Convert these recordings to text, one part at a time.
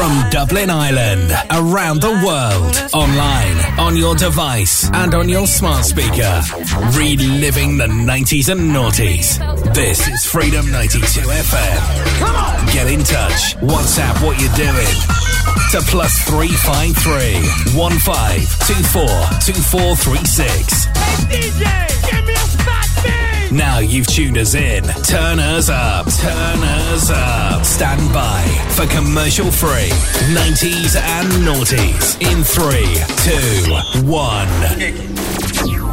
From Dublin Ireland, around the world, online, on your device, and on your smart speaker. Reliving the 90s and noughties. This is Freedom 92 FM. Come on! Get in touch. WhatsApp what you're doing. To plus 353 1524 2436. Hey DJ, give me a now you've tuned us in. Turn us up. Turn us up. Stand by for commercial free 90s and noughties in 3, 2, 1.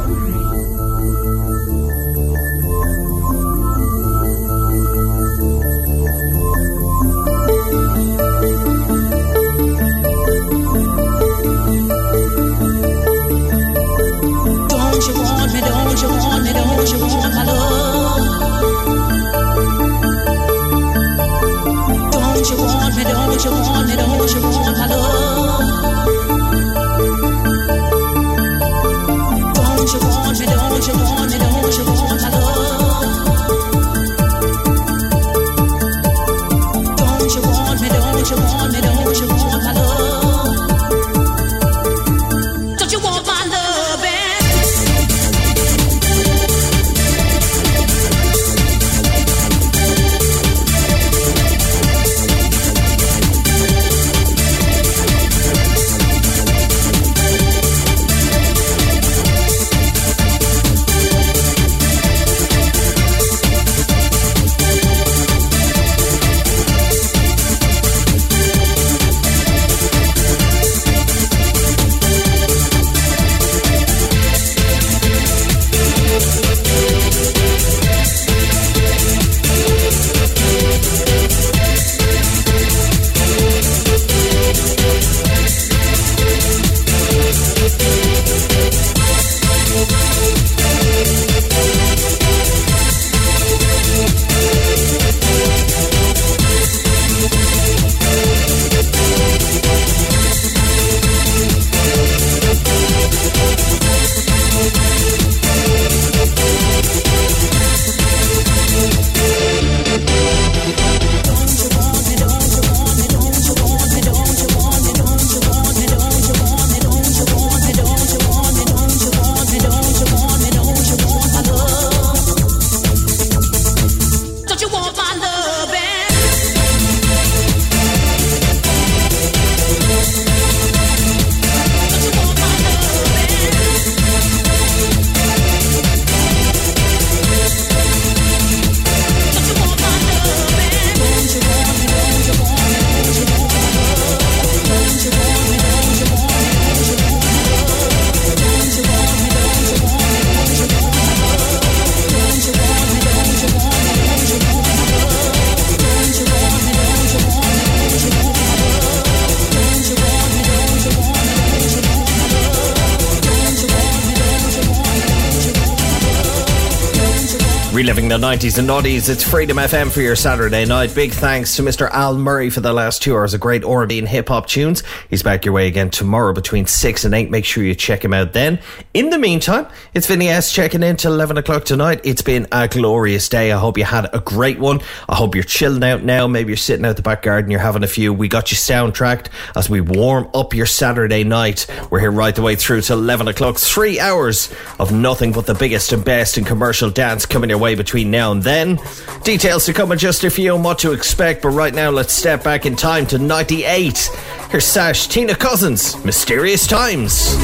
90s and noughties, it's Freedom FM for your Saturday night. Big thanks to Mr. Al Murray for the last two hours of great and hip hop tunes. He's back your way again tomorrow between 6 and 8. Make sure you check him out then. In the meantime, it's Vinny S checking in till 11 o'clock tonight. It's been a glorious day. I hope you had a great one. I hope you're chilling out now. Maybe you're sitting out the back garden, you're having a few. We got you soundtracked as we warm up your Saturday night. We're here right the way through till 11 o'clock. Three hours of nothing but the biggest and best in commercial dance coming your way between now and then. Details to come in just a few on what to expect, but right now let's step back in time to 98. Here's Sash, Tina Cousins, Mysterious Times.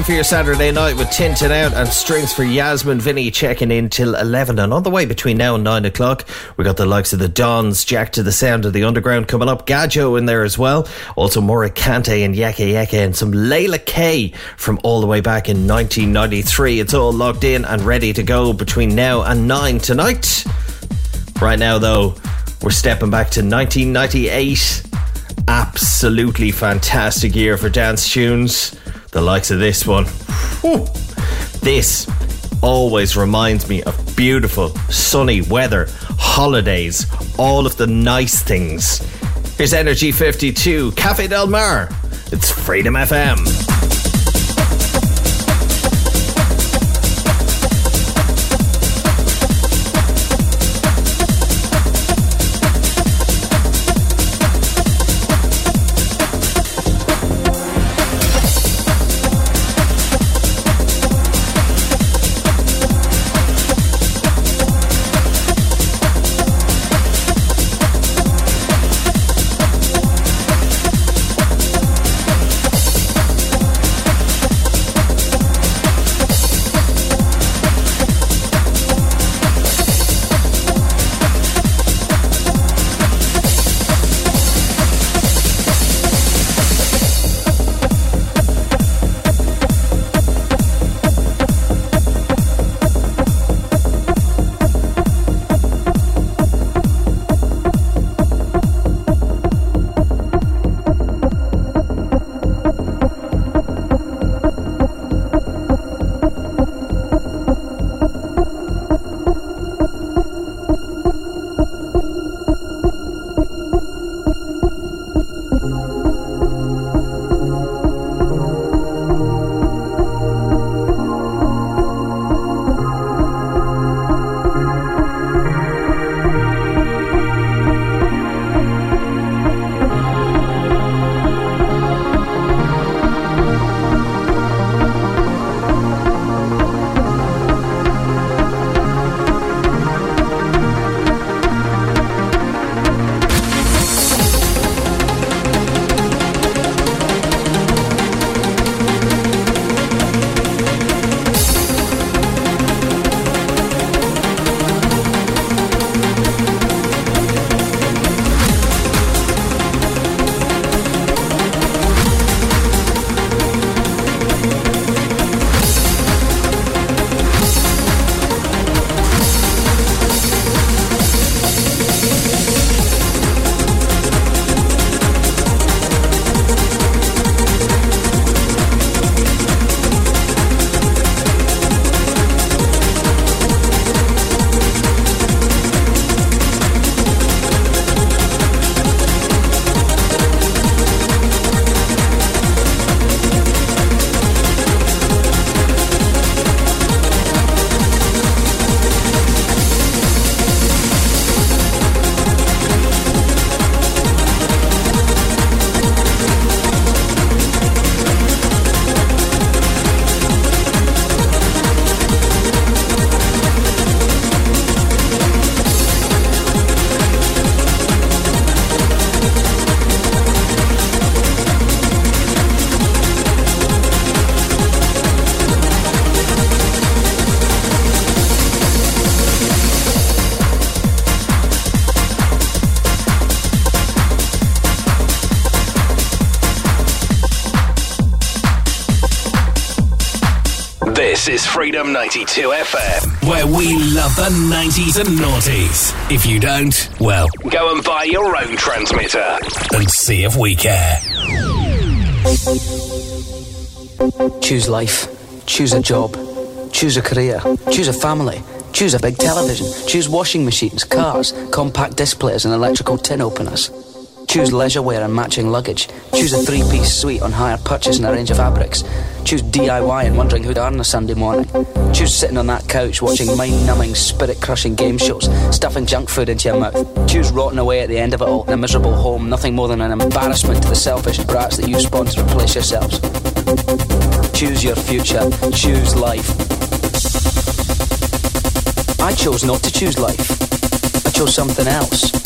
FM for your Saturday night with Tin Tin Out and Strings for Yasmin Vinny checking in till 11. And on the way between now and 9 o'clock, we got the likes of the Dons, Jack to the Sound of the Underground coming up, Gajo in there as well. Also Mory Kanté and Yeke Yeke and some Leila K from all the way back in 1993. It's all locked in and ready to go between now and 9 tonight. Right now, though, we're stepping back to 1998. Absolutely fantastic year for dance tunes the likes of this one. This always reminds me of beautiful, sunny weather, holidays, all of the nice things. Here's Energy 52, Cafe Del Mar. It's Freedom FM. Freedom 92 FM, where we love the 90s and noughties. If you don't, well, go and buy your own transmitter and see if we care. Choose life. Choose a job. Choose a career. Choose a family. Choose a big television. Choose washing machines, cars, compact displays, and electrical tin openers. Choose leisure wear and matching luggage. Choose a three piece suite on hire purchase and a range of fabrics. Choose DIY and wondering who'd earn a Sunday morning. Choose sitting on that couch watching mind numbing, spirit crushing game shows, stuffing junk food into your mouth. Choose rotting away at the end of it all in a miserable home, nothing more than an embarrassment to the selfish brats that you spawn to replace yourselves. Choose your future. Choose life. I chose not to choose life. I chose something else.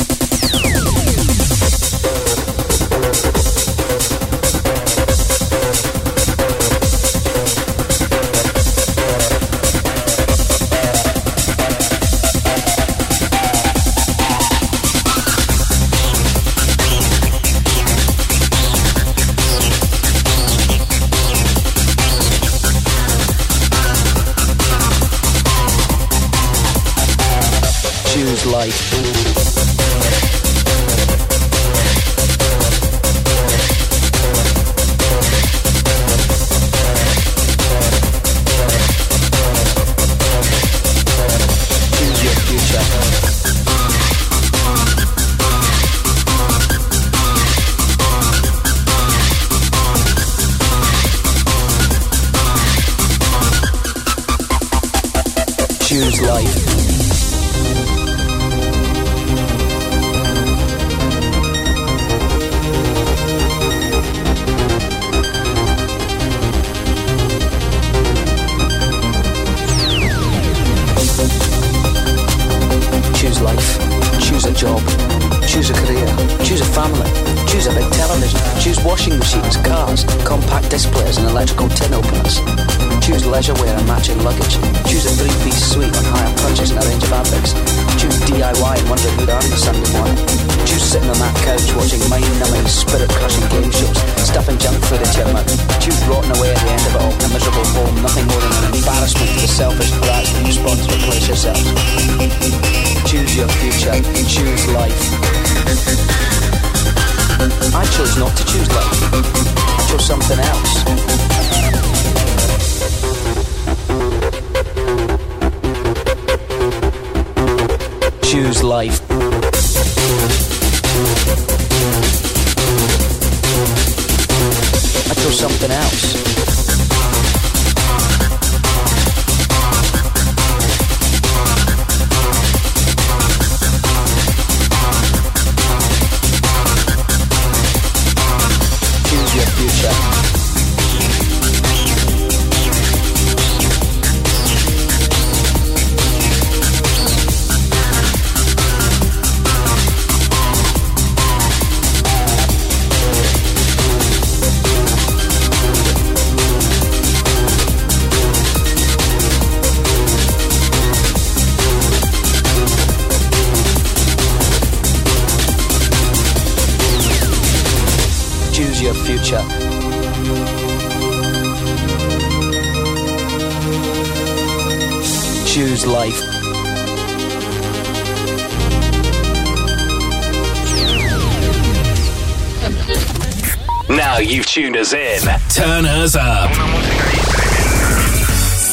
Now you've tuned us in. Turn us up.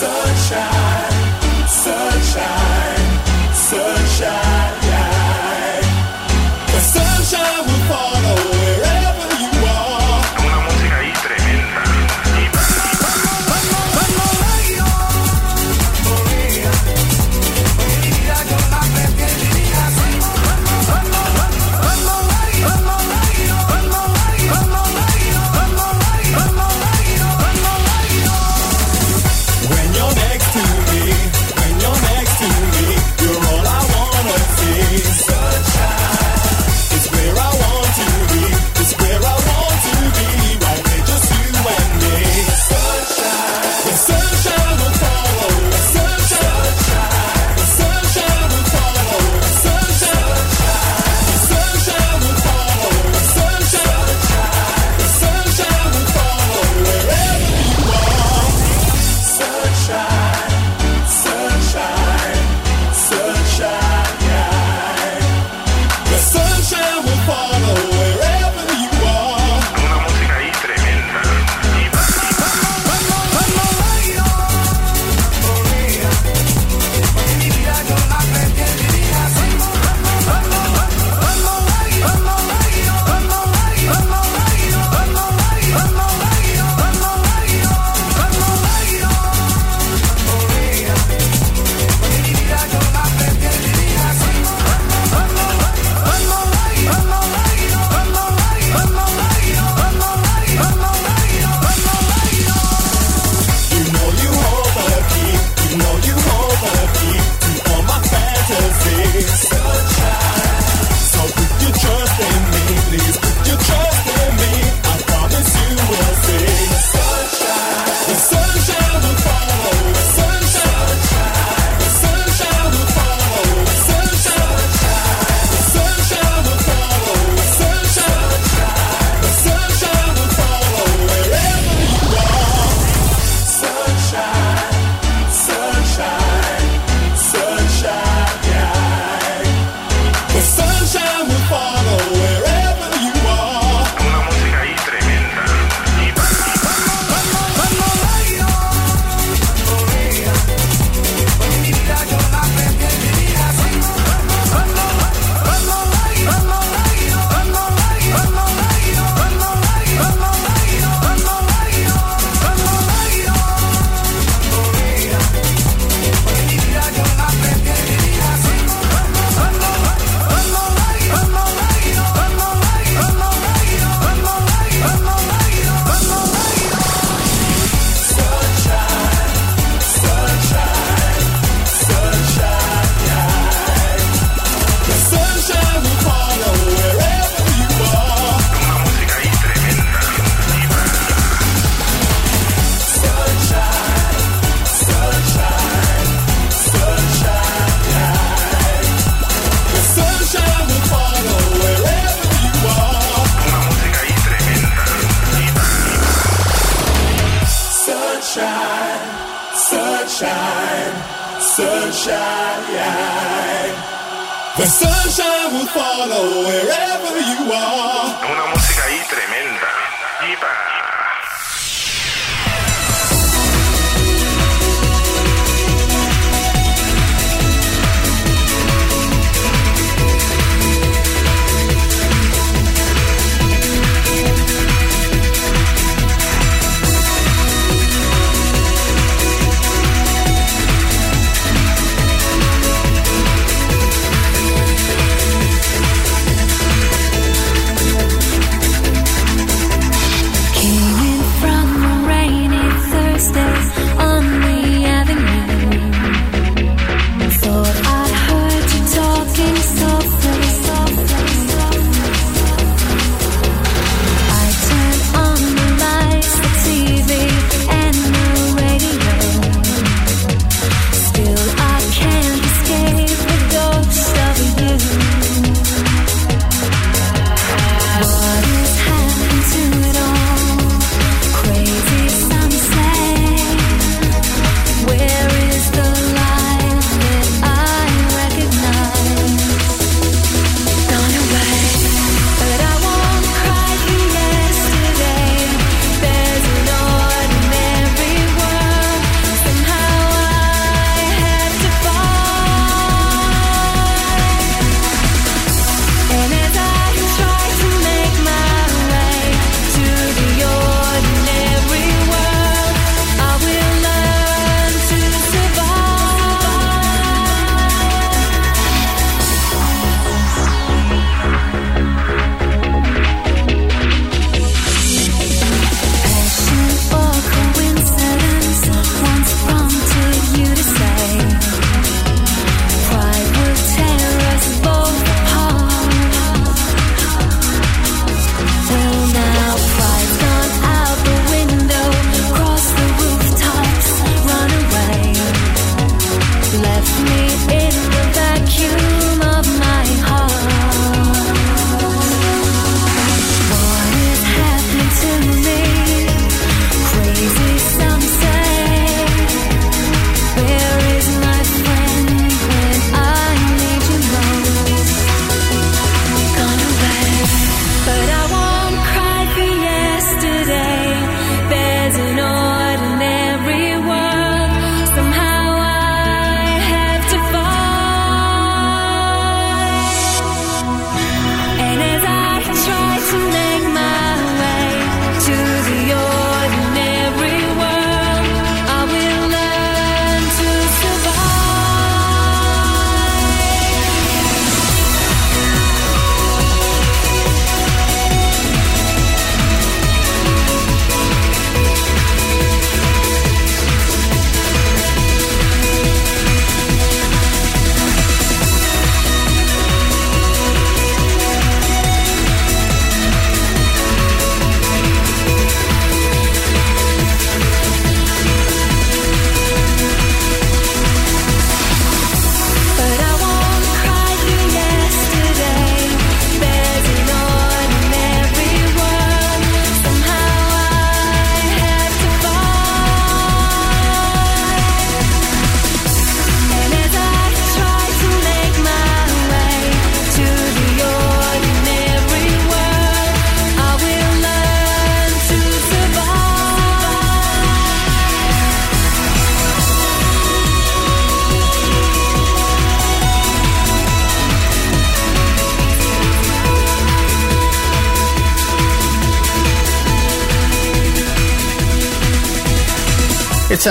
Sunshine,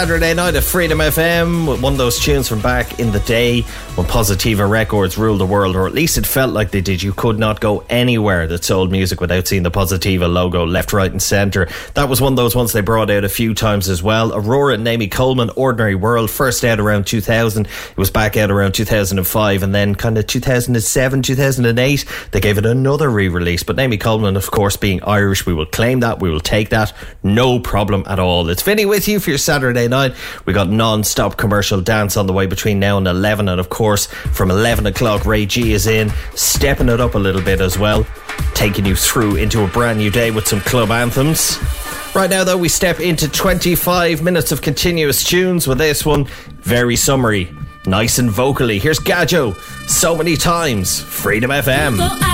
Saturday night at Freedom FM with one of those tunes from back in the day when Positiva Records ruled the world, or at least it felt like they did. You could not go anywhere that sold music without seeing the Positiva logo left, right, and centre. That was one of those ones they brought out a few times as well. Aurora and Naimee Coleman, Ordinary World, first out around 2000. It was back out around 2005, and then kind of 2007, 2008, they gave it another re release. But Naimee Coleman, of course, being Irish, we will claim that, we will take that, no problem at all. It's Vinny with you for your Saturday night. We got non stop commercial dance on the way between now and 11, and of course, course, from 11 o'clock, Ray G is in, stepping it up a little bit as well, taking you through into a brand new day with some club anthems. Right now, though, we step into 25 minutes of continuous tunes with this one. Very summary, nice and vocally. Here's Gadjo, so many times, Freedom FM.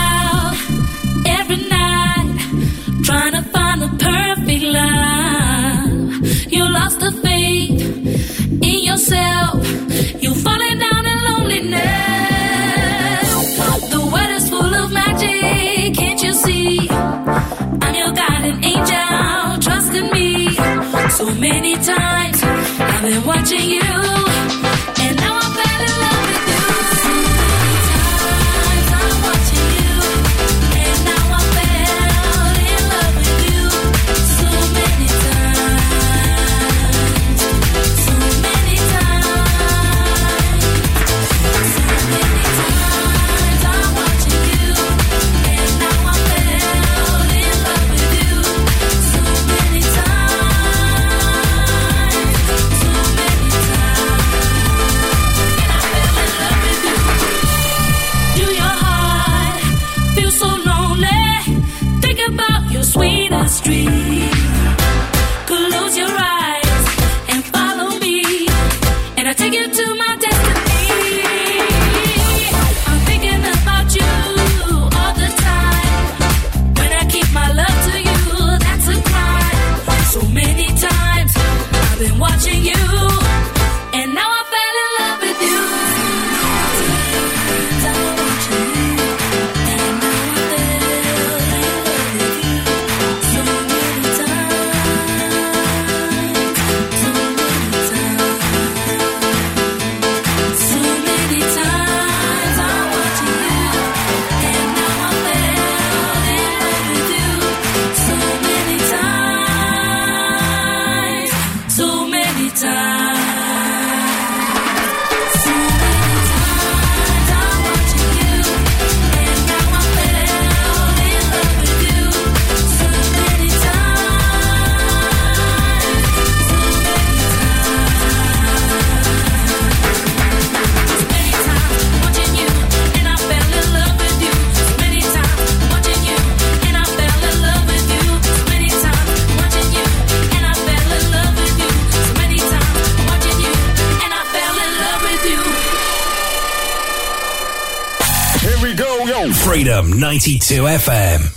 see. So many times I've been watching you, and now I'm in love. 92 FM.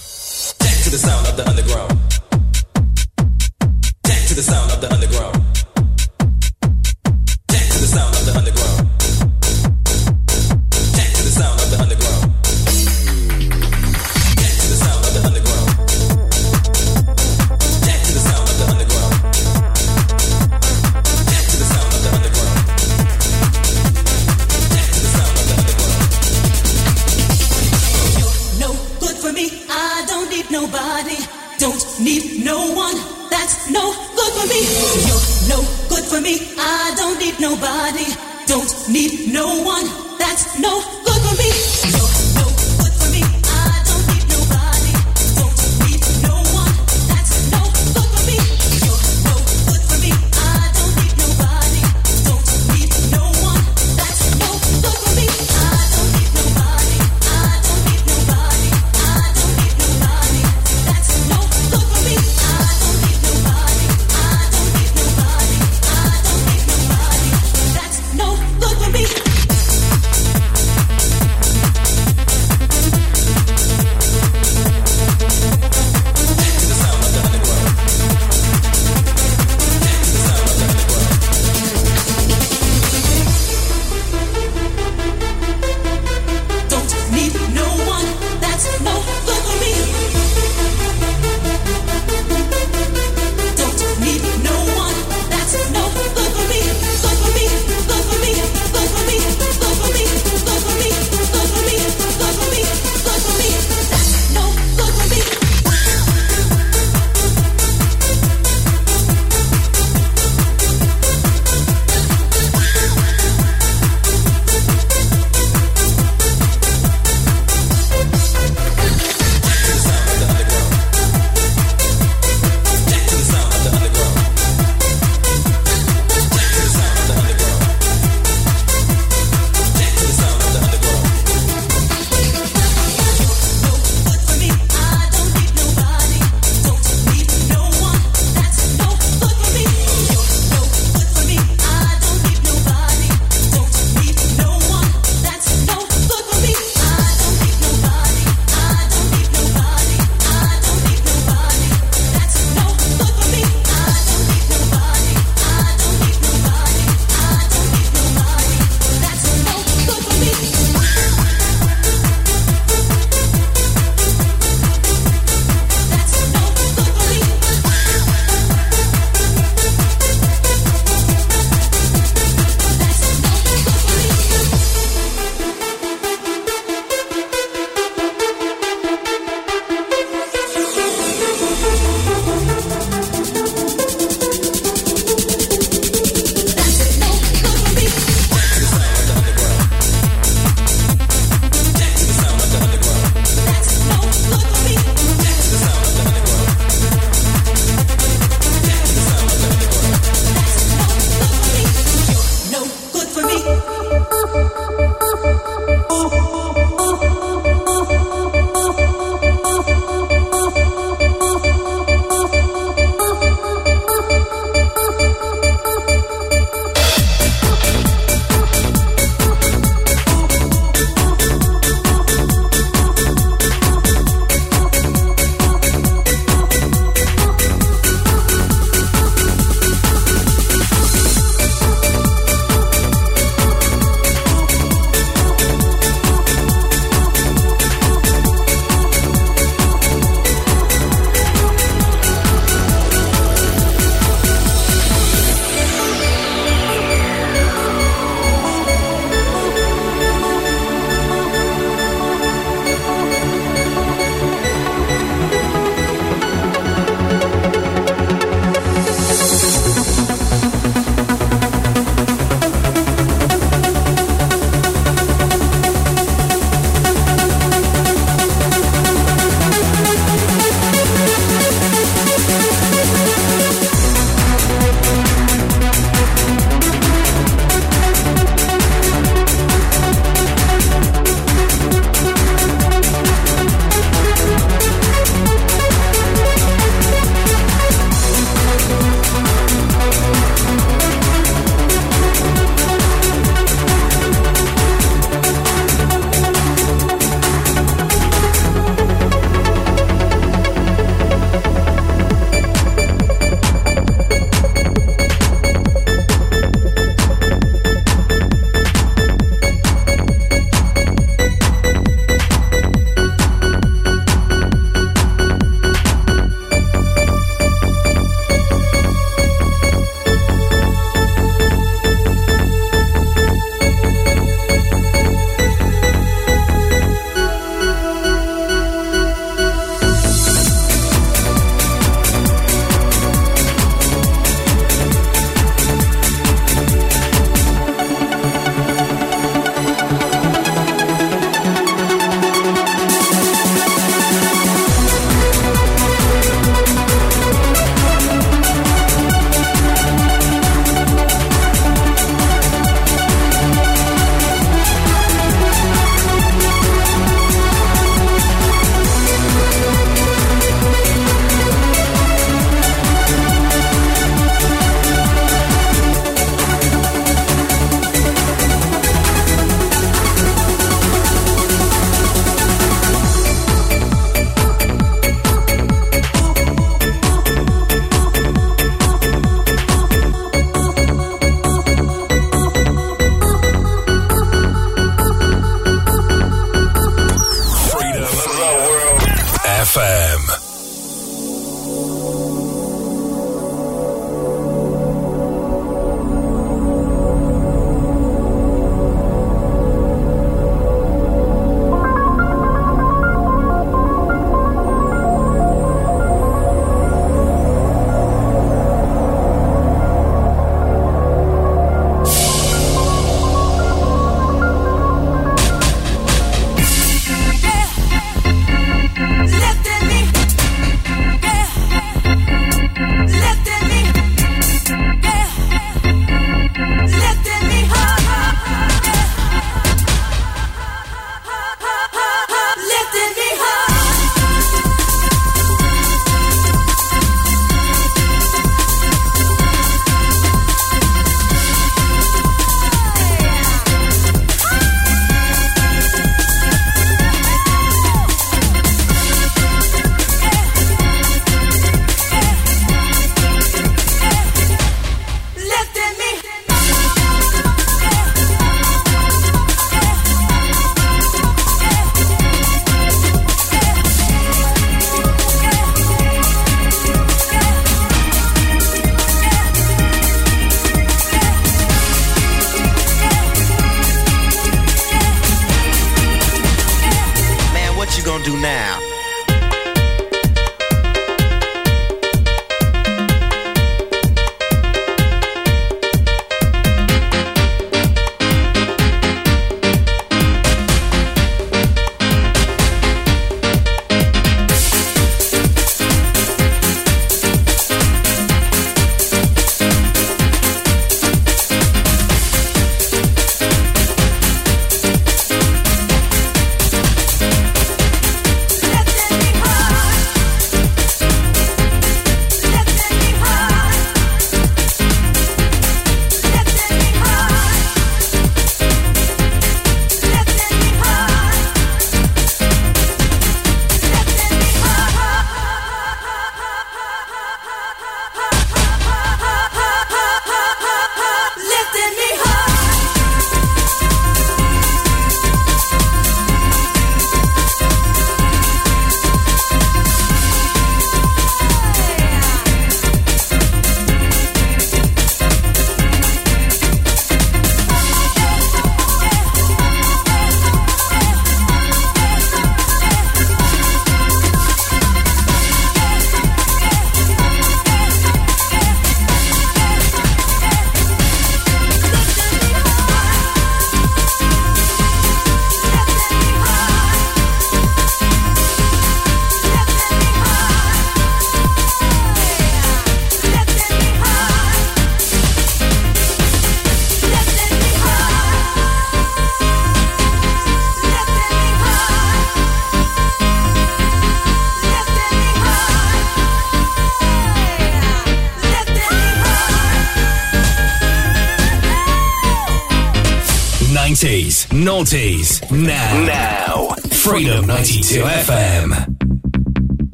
Nineties,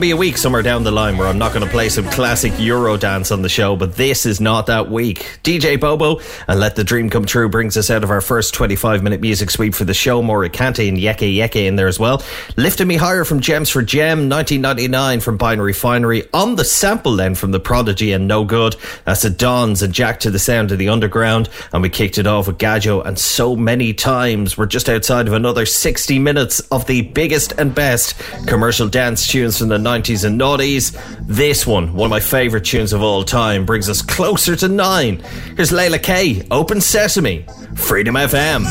to be a week somewhere down the line where I'm not going to play some classic Eurodance on the show, but this is not that week. DJ Bobo and Let the Dream Come True brings us out of our first 25 minute music sweep for the show. Mory Kanté and Yeke Yeke in there as well. Lifting Me Higher from Gems for Jem, 1999 from Binary Finary. On the sample then from The Prodigy and No Good. That's the Dons and Jack to the Sound of the Underground. And we kicked it off with Gadjo and So Many Times. We're just outside of another 60 minutes of the biggest and best commercial dance tunes from the 90s and noughties. This one, one of my favourite tunes of all time, brings us closer to nine. Here's Leila K, Open Sesame, Freedom FM.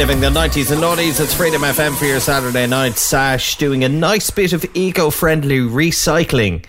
Reliving the 90s and noughties, it's Freedom FM for your Saturday night. Sash doing a nice bit of eco friendly recycling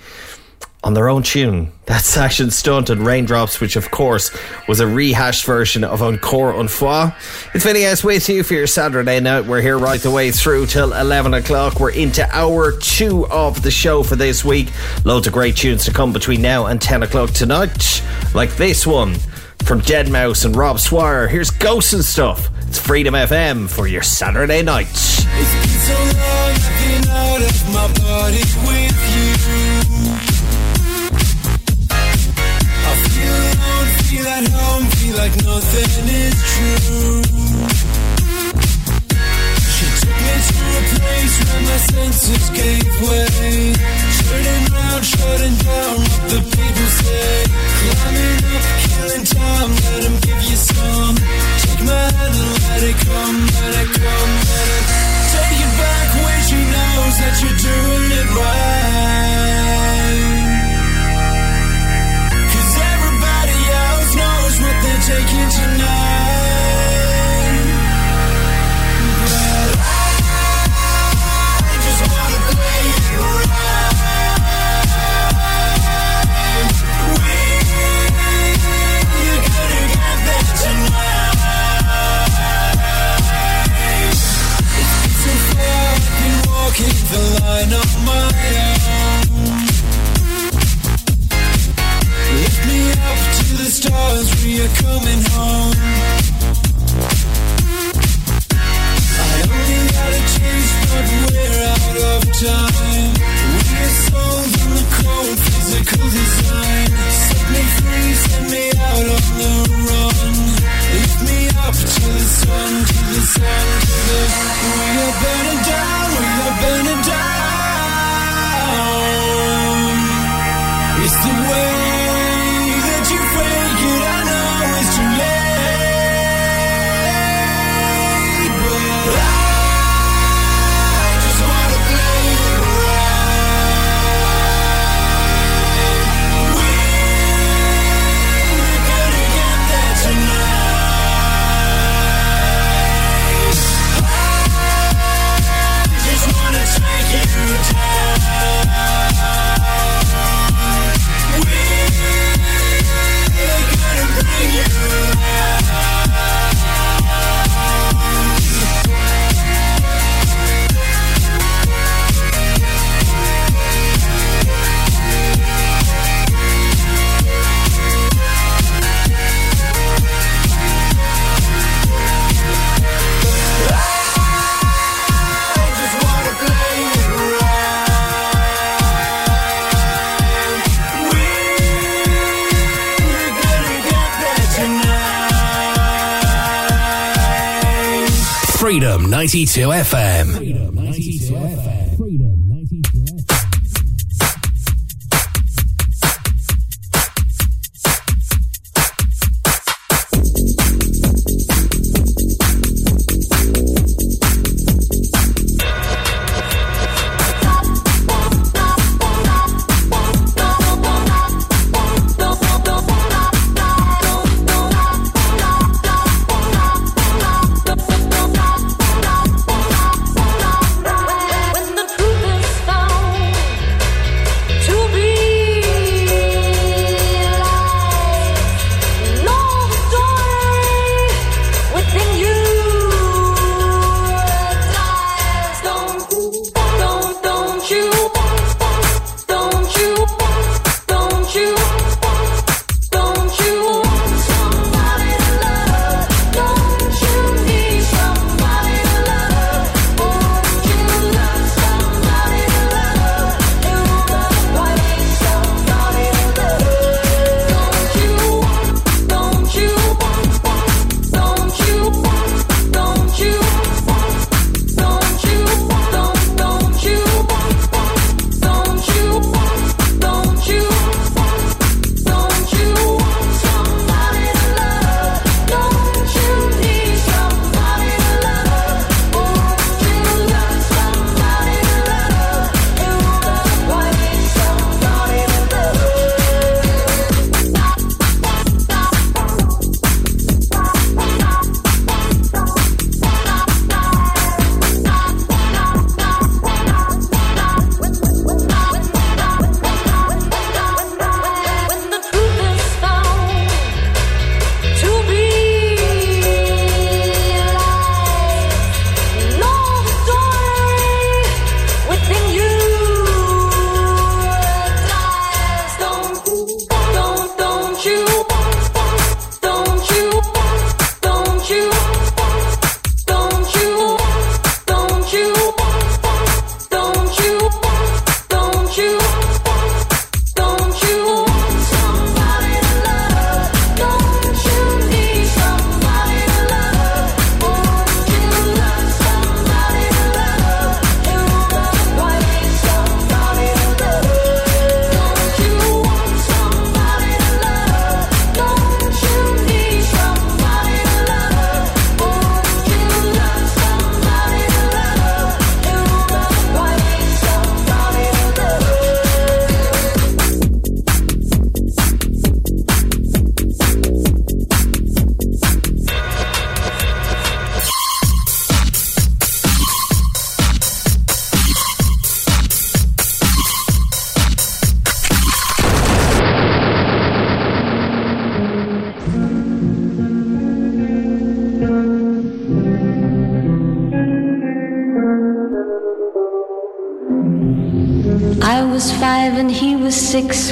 on their own tune. That's Sash and Stunt and Raindrops, which of course was a rehashed version of Encore Une Fois. It's Vinny S with you for your Saturday night. We're here right the way through till 11 o'clock. We're into hour two of the show for this week. Loads of great tunes to come between now and 10 o'clock tonight, like this one from Deadmau5 and Rob Swire. Here's Ghosts and Stuff. It's Freedom FM for your Saturday night. It's been so long, I've been out of my body with you. I feel alone, feel at home, feel like nothing is true. Place where my senses gave way. Turning round, shutting down what the people say. Climbing up, killing time, let 'em give you some. Take my hand and let it come, let it come, let it take it back where she knows that you're doing it right. Cause everybody else knows what they're taking tonight. The line on my own. Lift me up to the stars, we are coming home. I only got a taste, but we're out of time. We are in the cold, physical design. Set me free, send me out on the run. Lift me up to the sun, to the to the. We are burning down, burning down. Freedom 92 FM. Freedom 92 FM.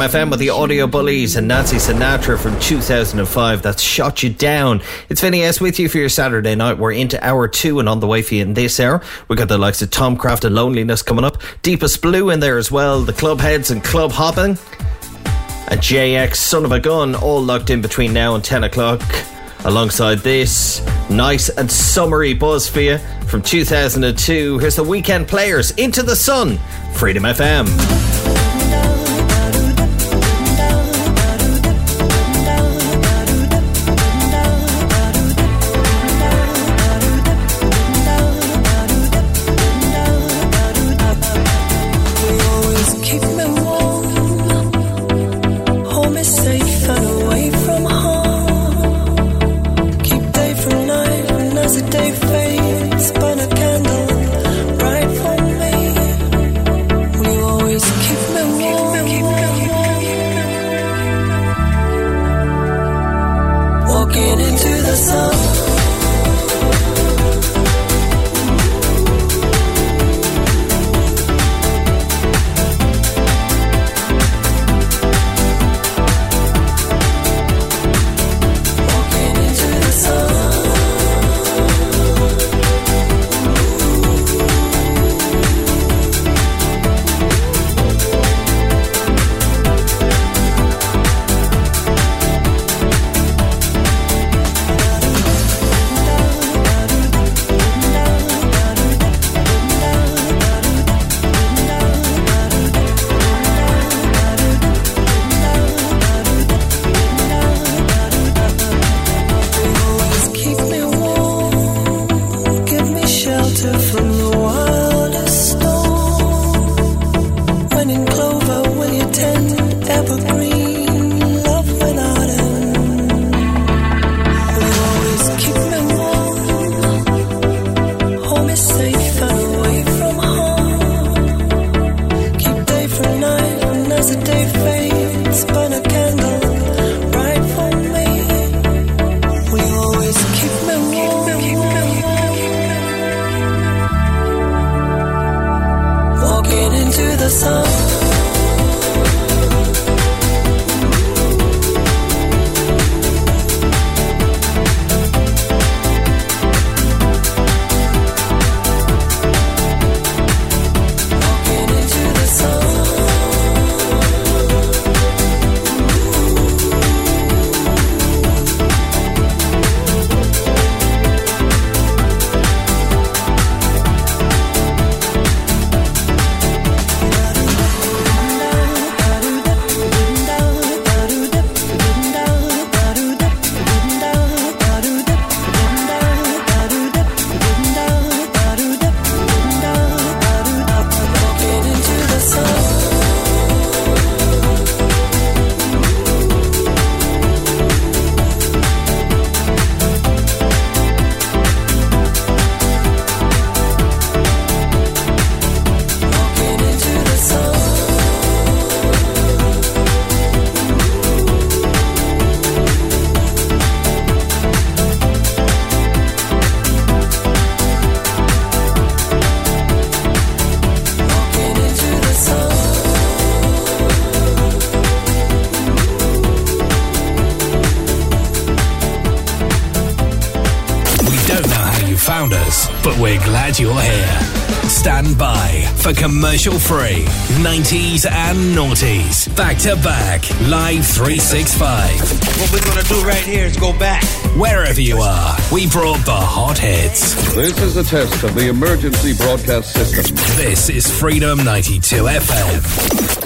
FM with the Audio Bullies and Nancy Sinatra from 2005 that shot you down. It's Vinny S with you for your Saturday night. We're into hour two and on the way for you in this hour. We got the likes of Tomcraft and Loneliness coming up. Deepest Blue in there as well. The Club Heads and Club Hopping. A JX Son of a Gun all locked in between now and 10 o'clock. Alongside this, nice and summery buzz for you from 2002. Here's the weekend players into the sun. Freedom FM. for commercial free. 90s and noughties. Back to back. Live 365. What we're going to do right here is go back. Wherever you are, we brought the hot hits. This is a test of the emergency broadcast system. This is Freedom 92 FM.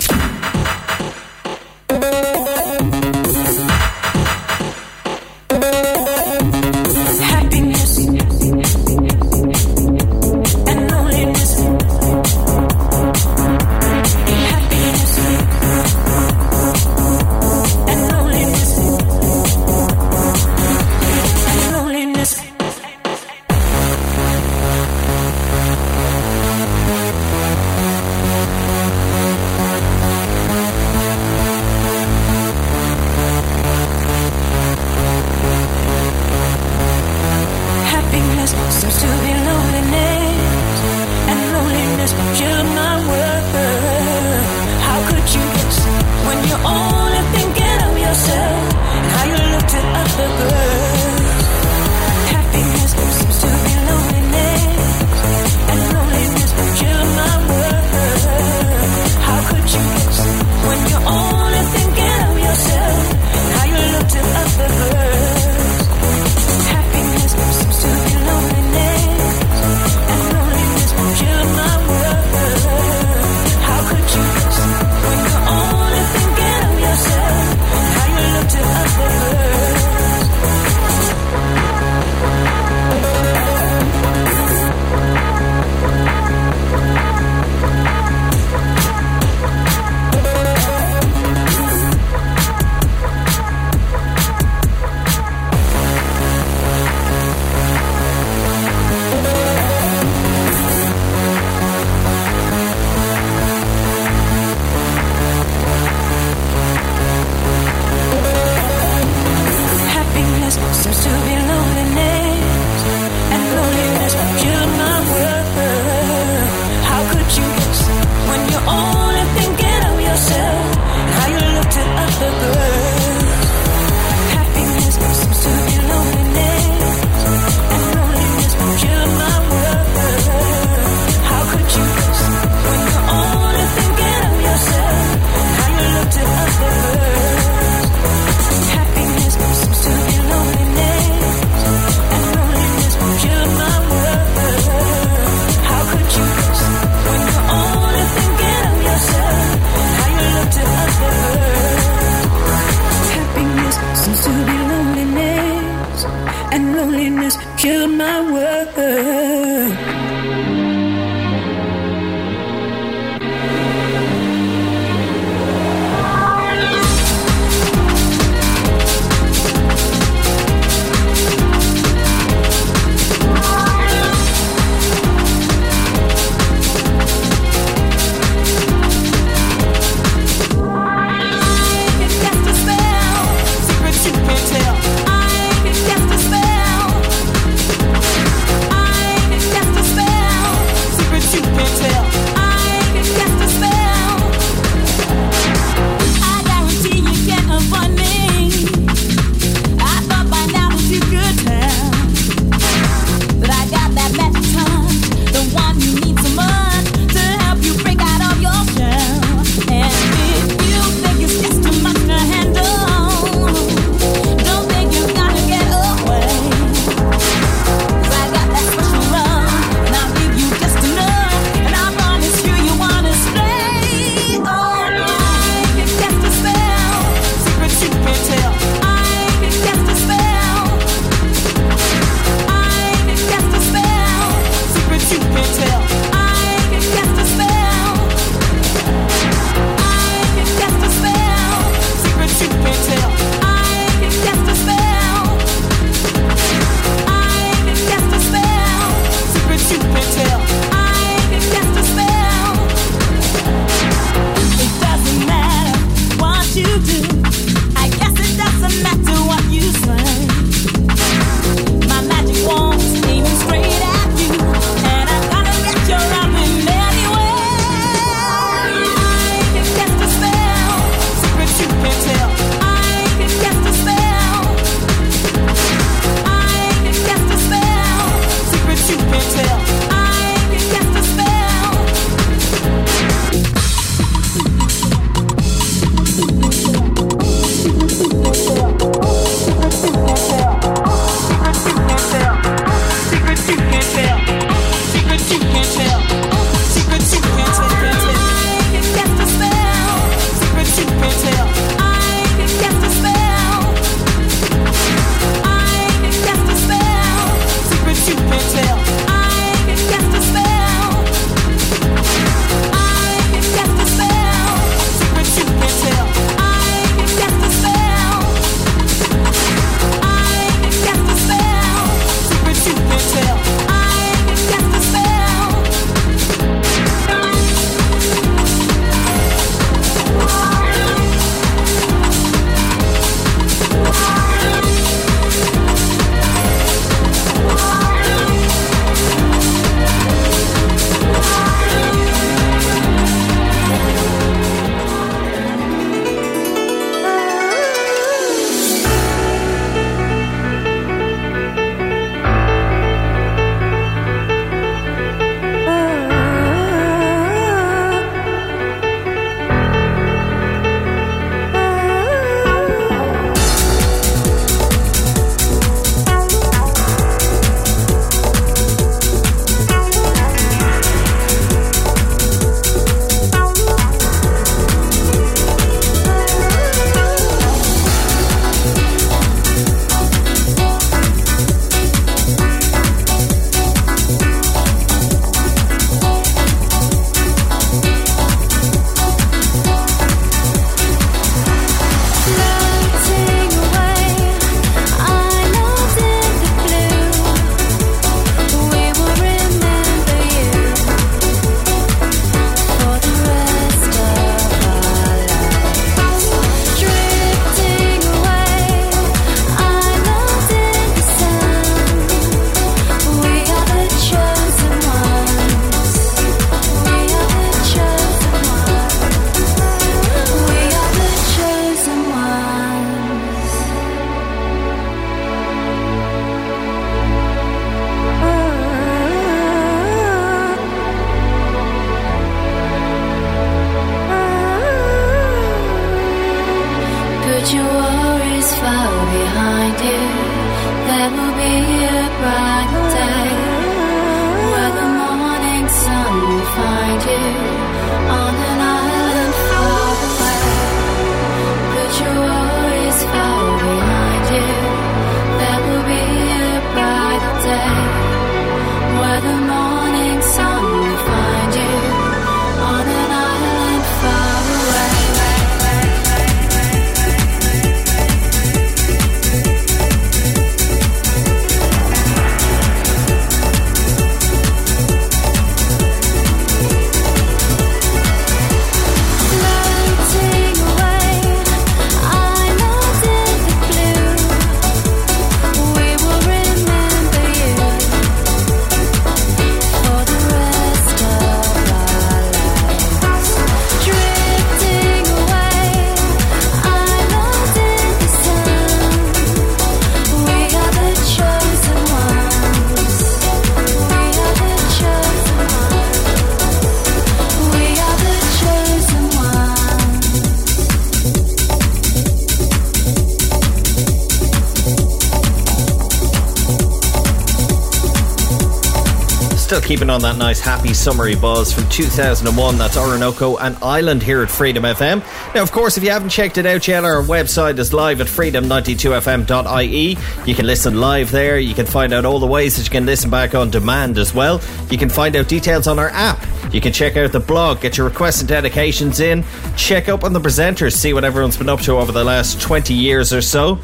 On that nice, happy, summery buzz from 2001. That's Orinoco and Island here at Freedom FM. Now, of course, if you haven't checked it out yet, our website is live at freedom92fm.ie. You can listen live there. You can find out all the ways that you can listen back on demand as well. You can find out details on our app. You can check out the blog, get your requests and dedications in, check up on the presenters, see what everyone's been up to over the last 20 years or so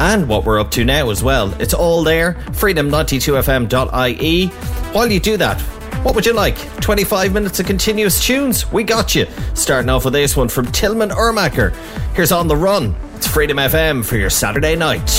and what we're up to now as well. It's all there, freedom92fm.ie. While you do that, what would you like? 25 minutes of continuous tunes? We got you. Starting off with this one from Tilmann Uhrmacher. Here's On the Run. It's Freedom FM for your Saturday night.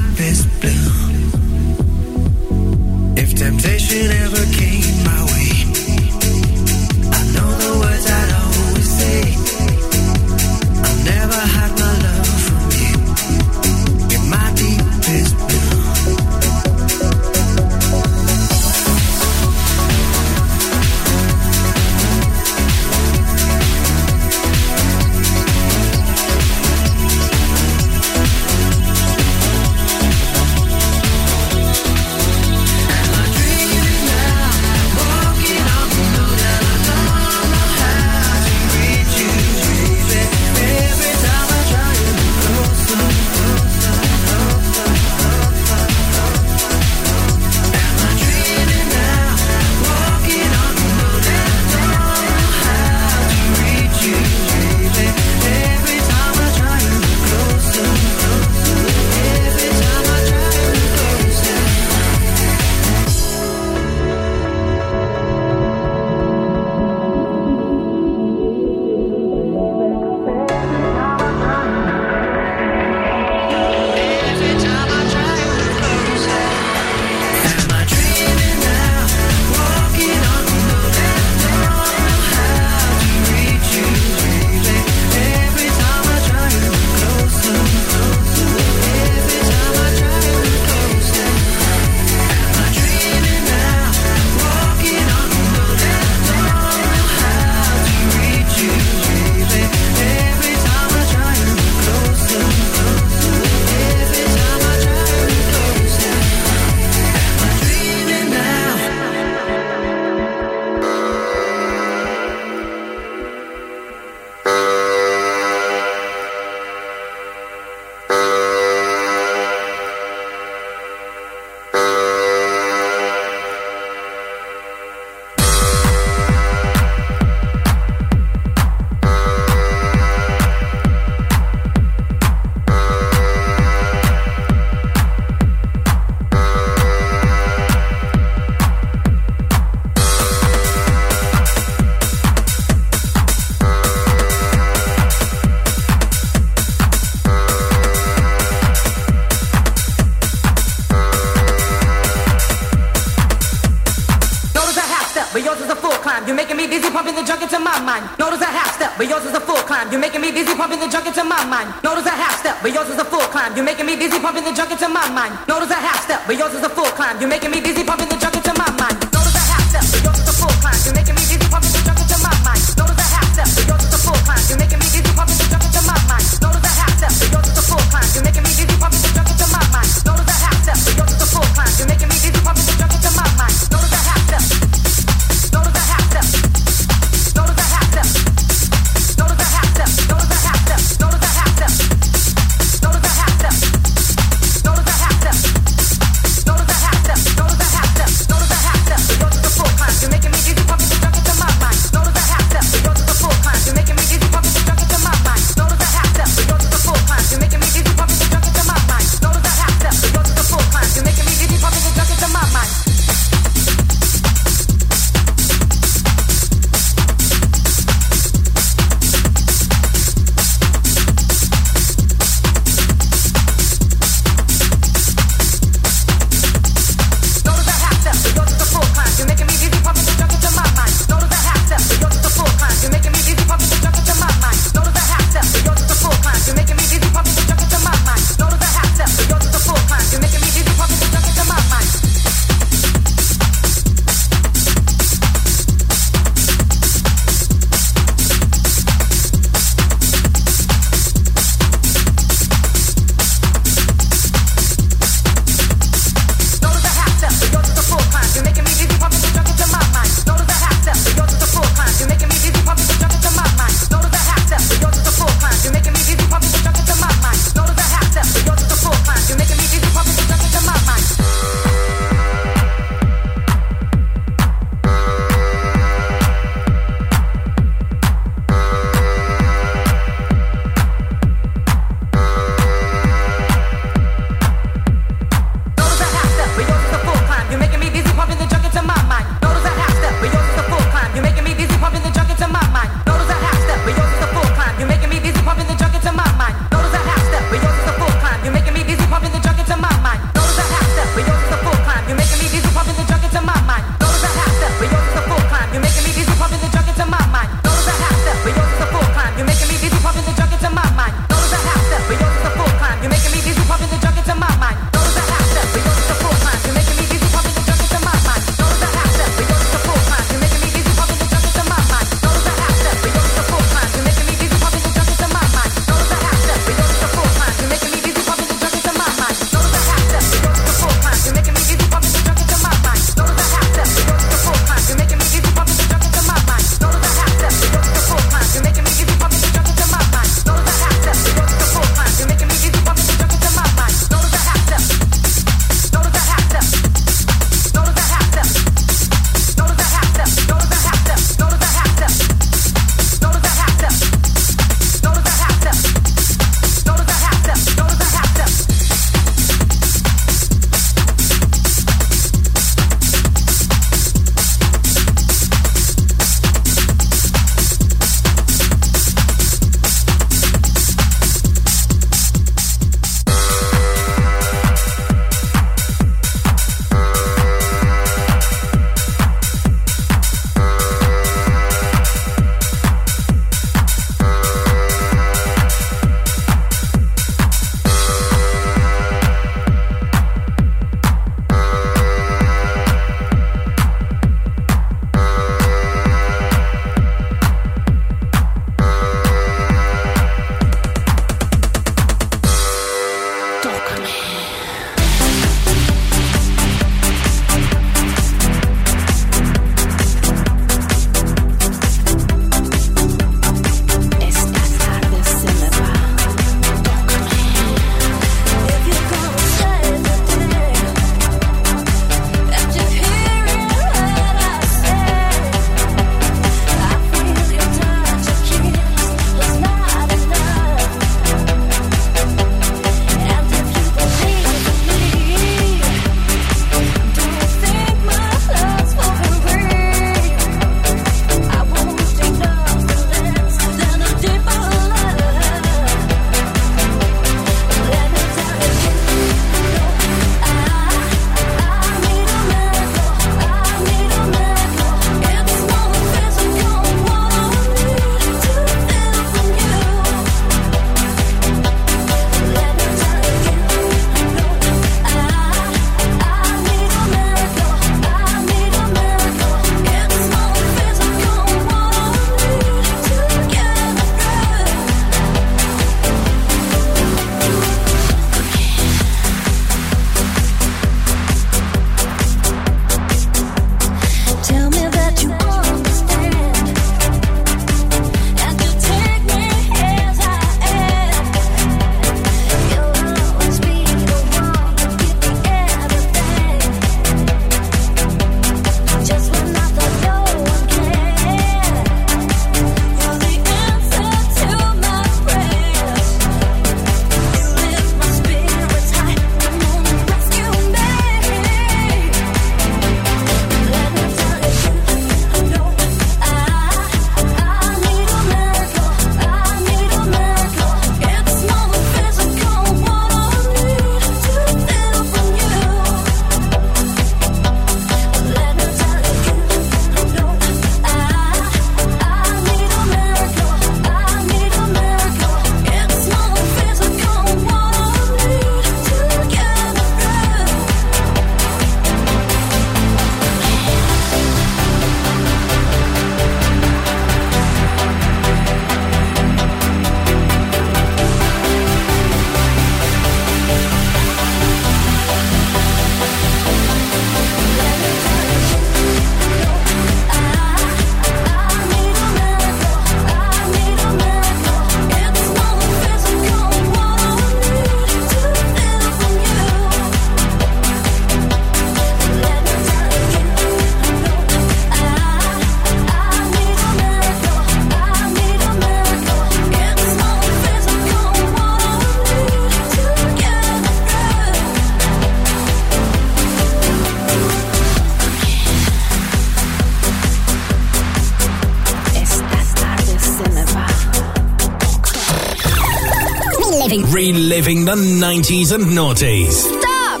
The 90s and noughties. Stop!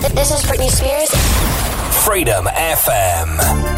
Th- This is Britney Spears. Freedom FM.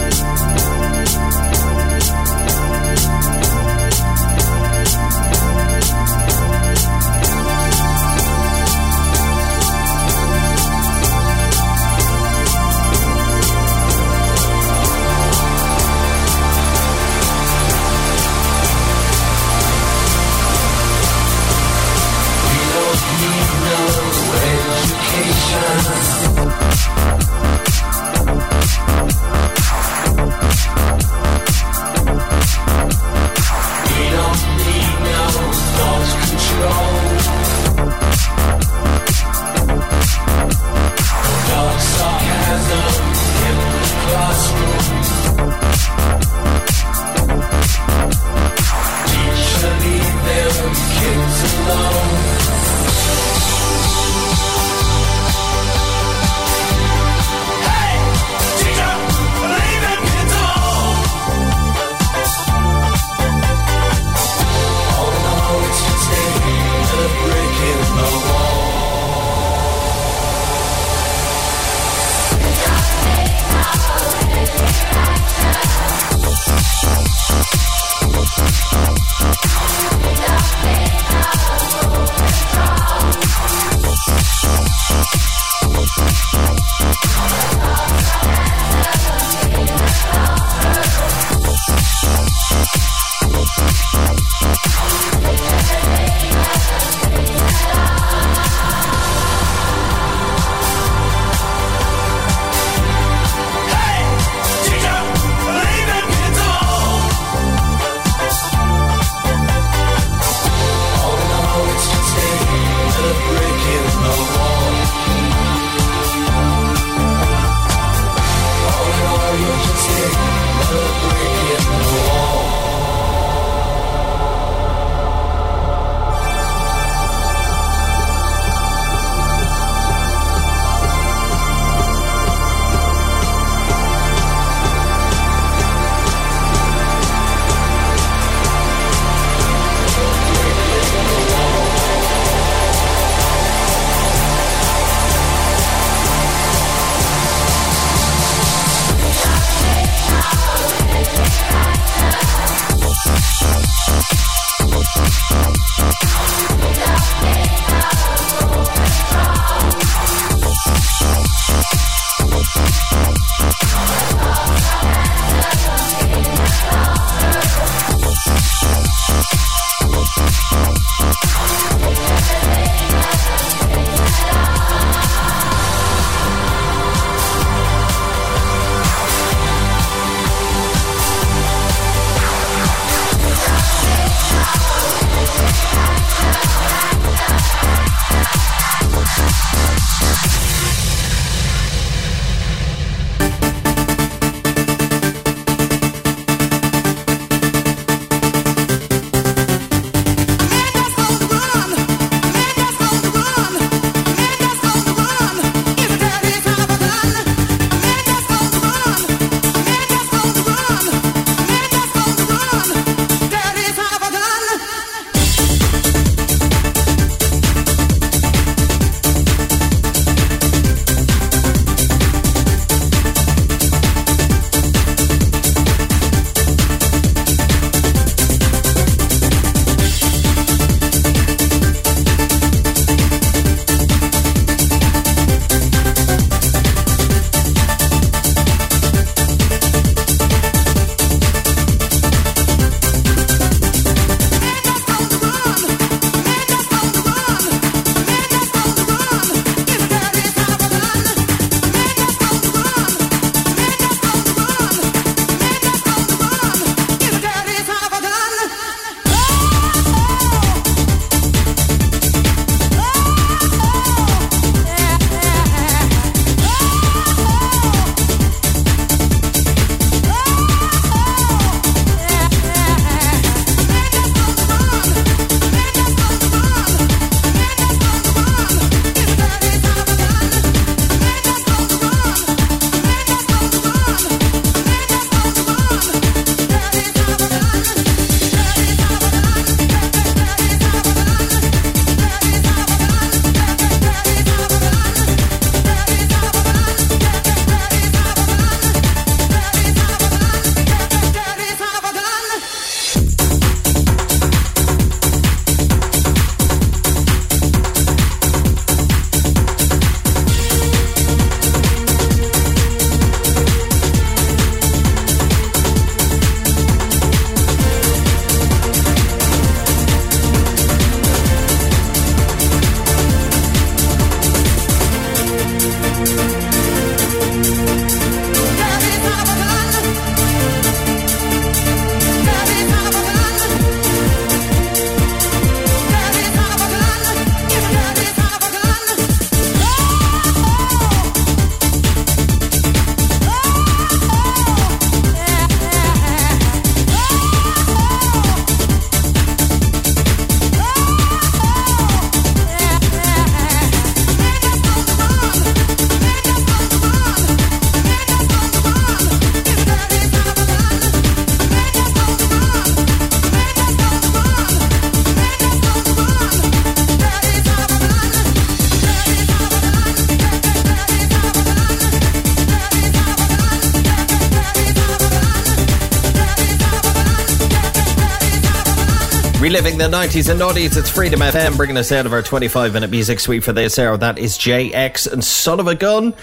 90s and noughties, it's Freedom FM bringing us out of our 25 minute music suite for this hour. That is JX and Son of a Gun.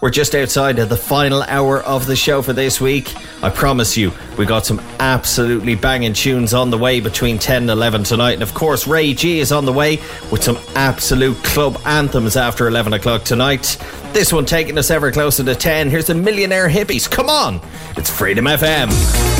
We're just outside of the final hour of the show for this week. I promise you, we got some absolutely banging tunes on the way between 10 and 11 tonight. And of course, Ray G is on the way with some absolute club anthems after 11 o'clock tonight. This one taking us ever closer to 10. Here's the Millionaire Hippies. Come on, it's Freedom FM.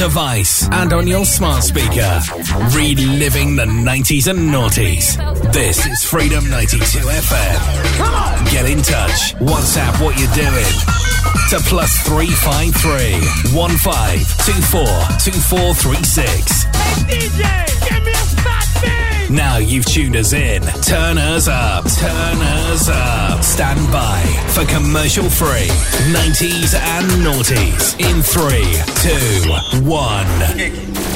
Device, and on your smart speaker. Reliving the 90s and noughties. This is Freedom 92 FM. Come on! Get in touch. WhatsApp what you're doing. To plus 353 1524 2436. DJ, give me a! Now you've tuned us in. Turn us up. Turn us up. Stand by for commercial free 90s and noughties in 3, 2, 1.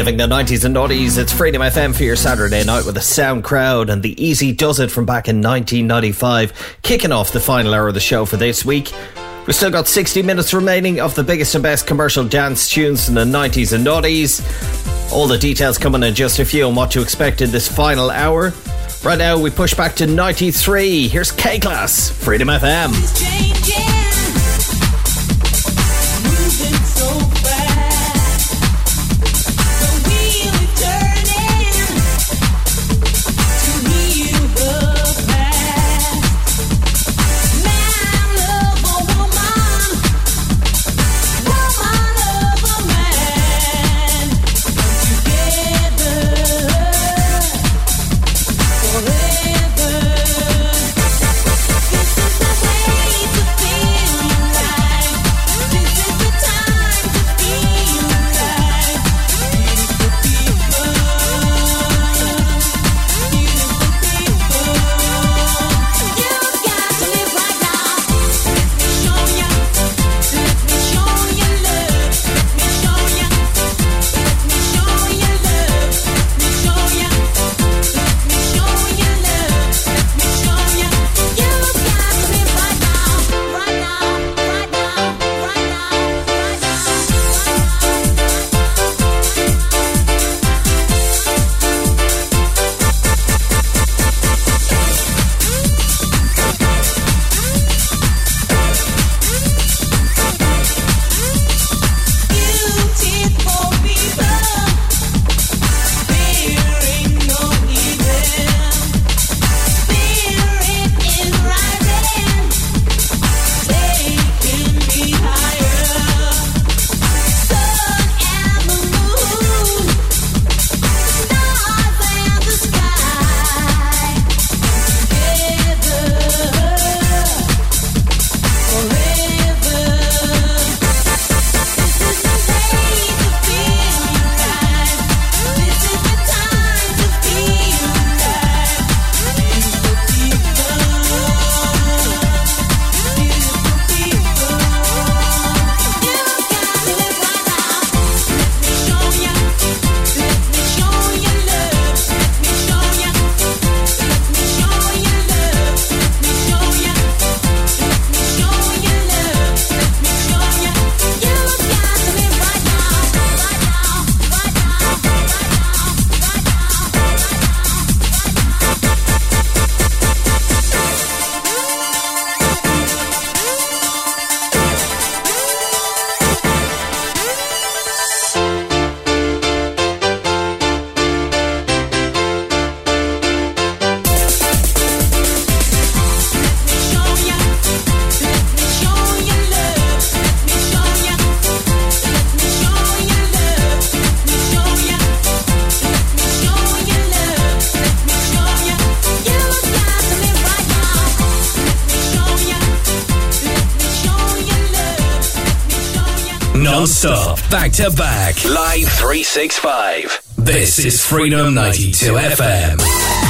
Reliving the 90s and noughties, it's Freedom FM for your Saturday night with a sound crowd and the Easy Does It from back in 1995, kicking off the final hour of the show for this week. We've still got 60 minutes remaining of the biggest and best commercial dance tunes from the 90s and noughties. All the details coming in just a few on what to expect in this final hour. Right now, we push back to 93. Here's K-Klass, Freedom FM. Back to back, live 365. This is Freedom 92 FM.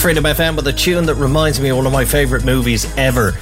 It's Freedom FM with a tune that reminds me of one of my favourite movies ever.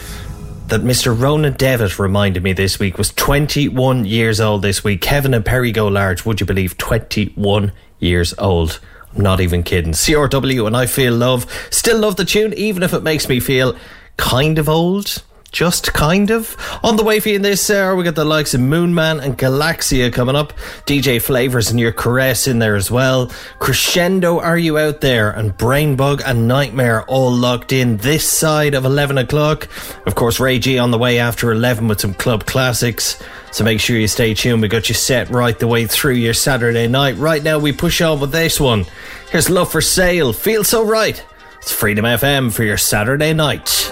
That Mr. Ronan Devitt reminded me this week was 21 years old this week. Kevin and Perry Go Large, would you believe? 21 years old. I'm not even kidding. CRW and I Feel Love. Still love the tune, even if it makes me feel kind of old. Just kind of. On the way for you in this hour, we got the likes of Moonman and Galaxia coming up. DJ Flavors and Your Caress in there as well. Crescendo, Are You Out There? And Brainbug and Nightmare all locked in this side of 11 o'clock. Of course, Ray G on the way after 11 with some club classics. So make sure you stay tuned. We got you set right the way through your Saturday night. Right now, we push on with this one. Here's Love for Sale. Feel so right. It's Freedom FM for your Saturday night.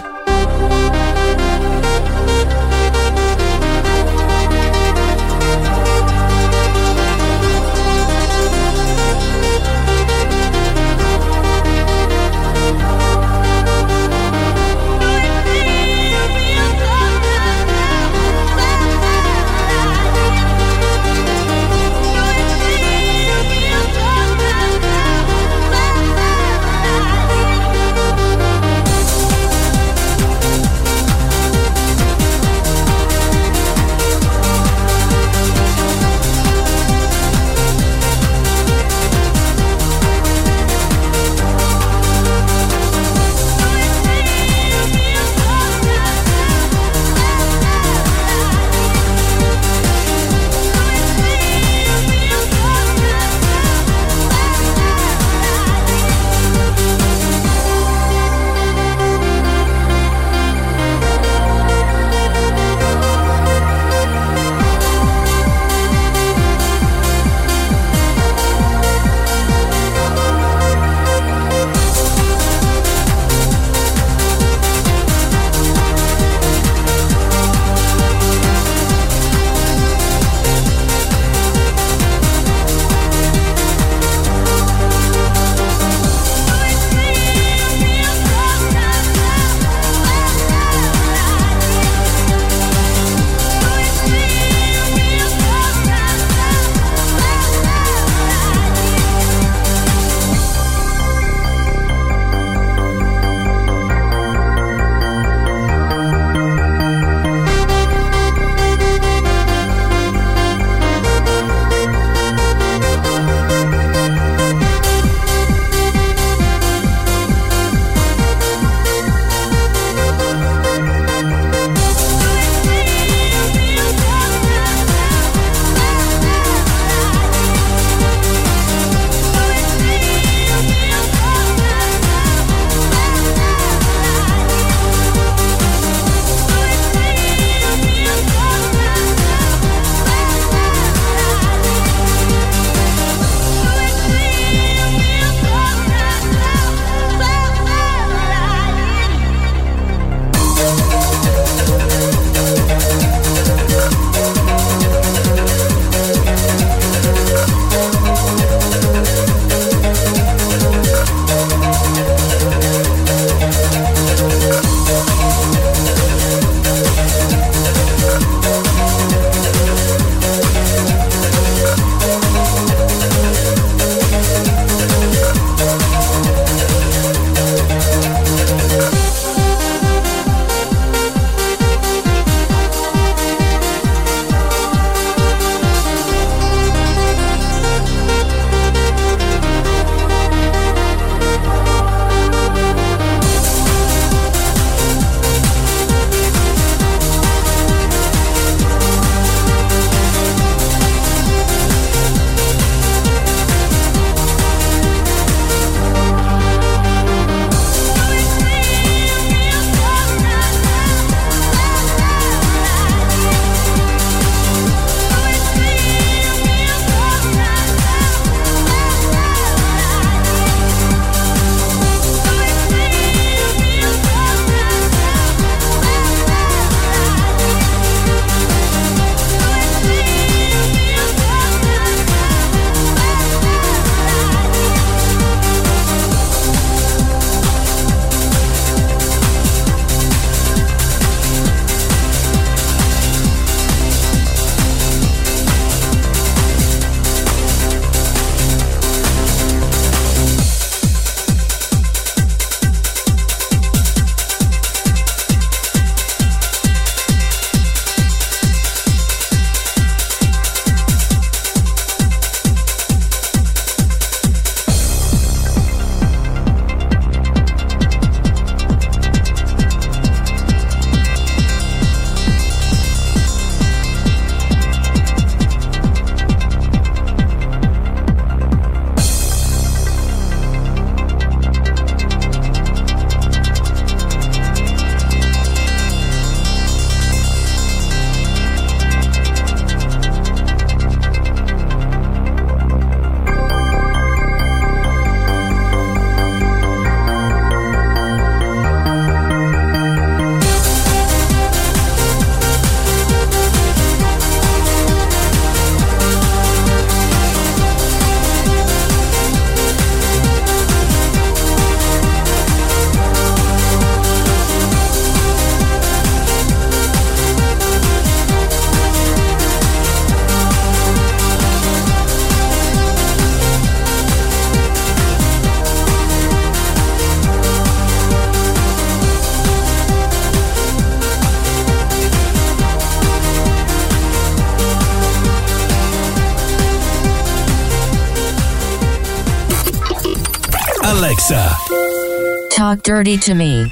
Dirty to me.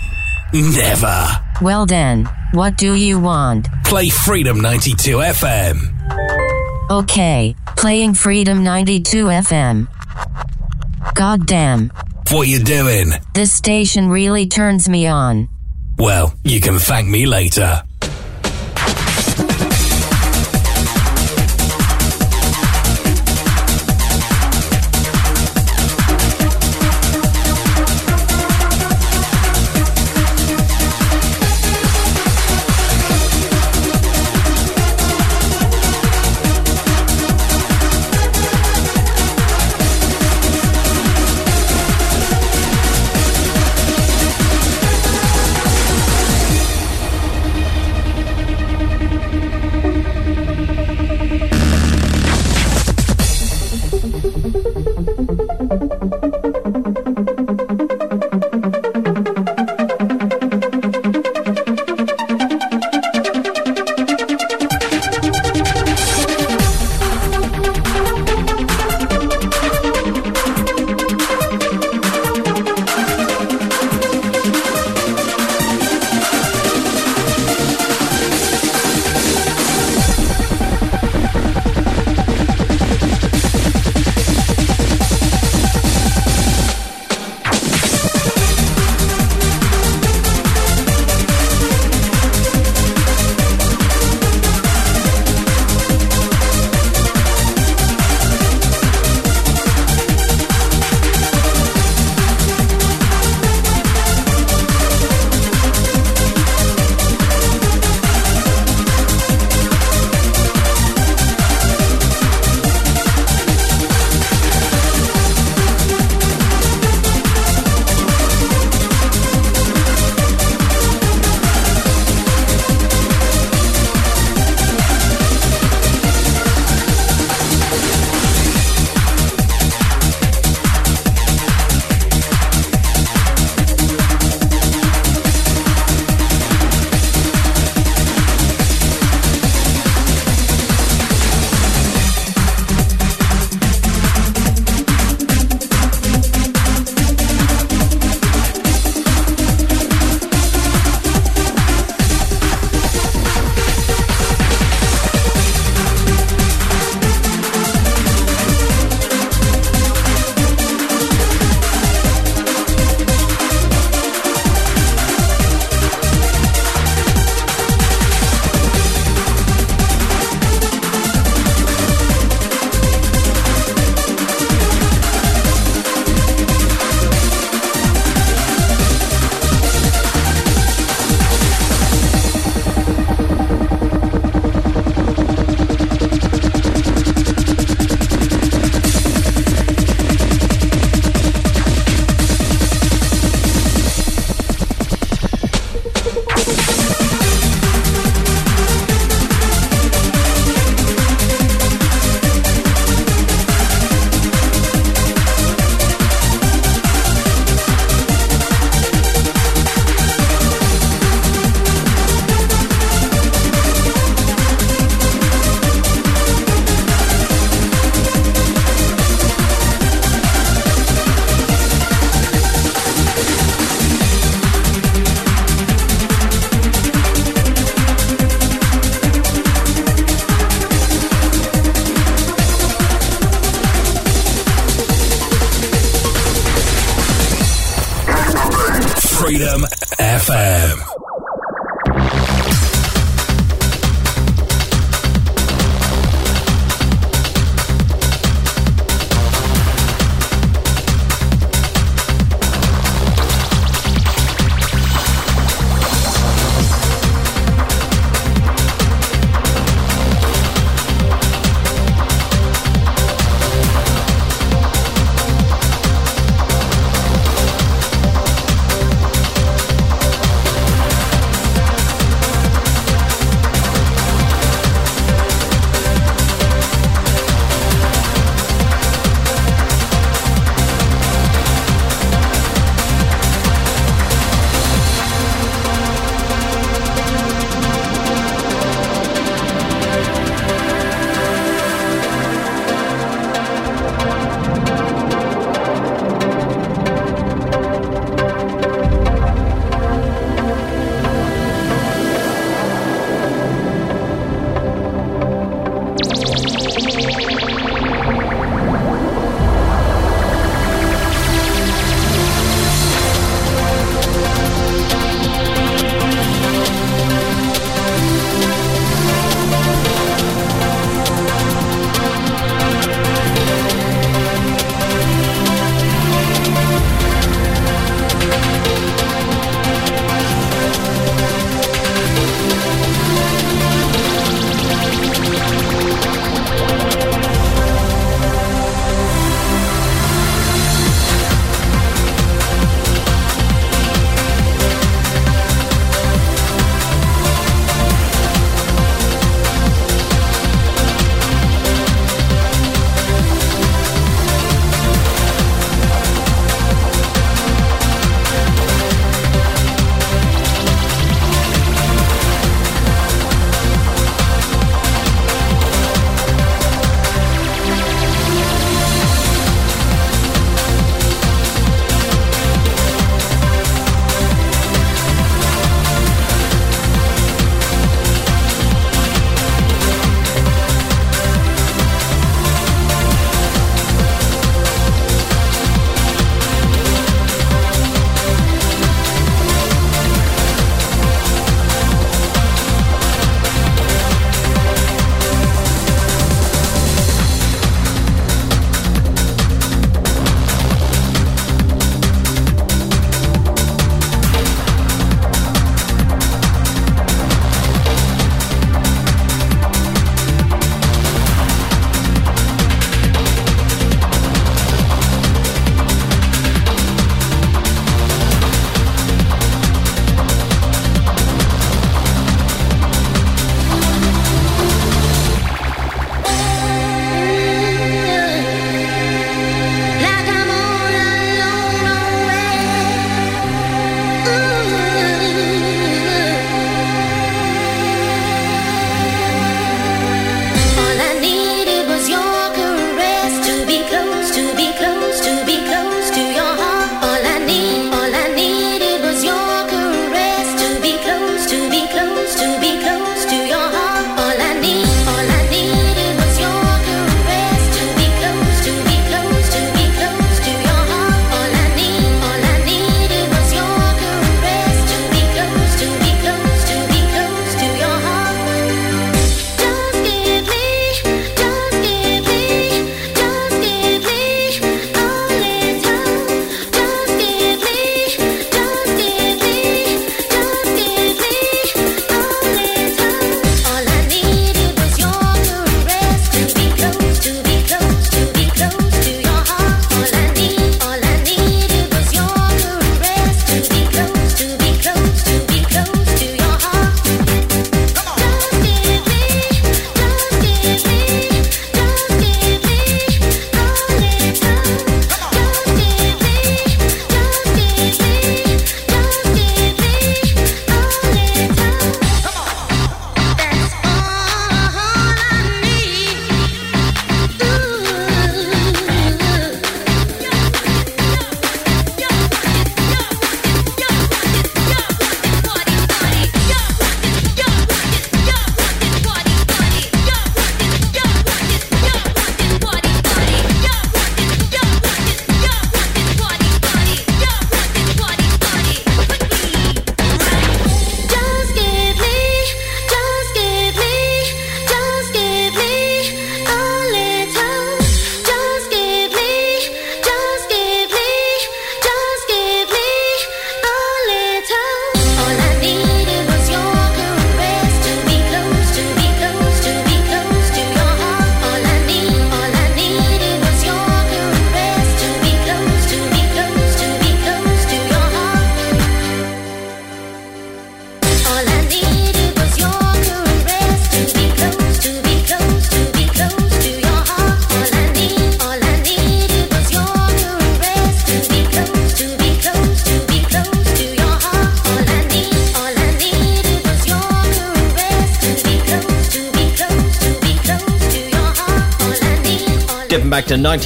never. Well then, what do you want? Play Freedom 92 FM. Okay, playing Freedom 92 FM. God damn, What you doing? this station really turns me on. Well, you can thank me later.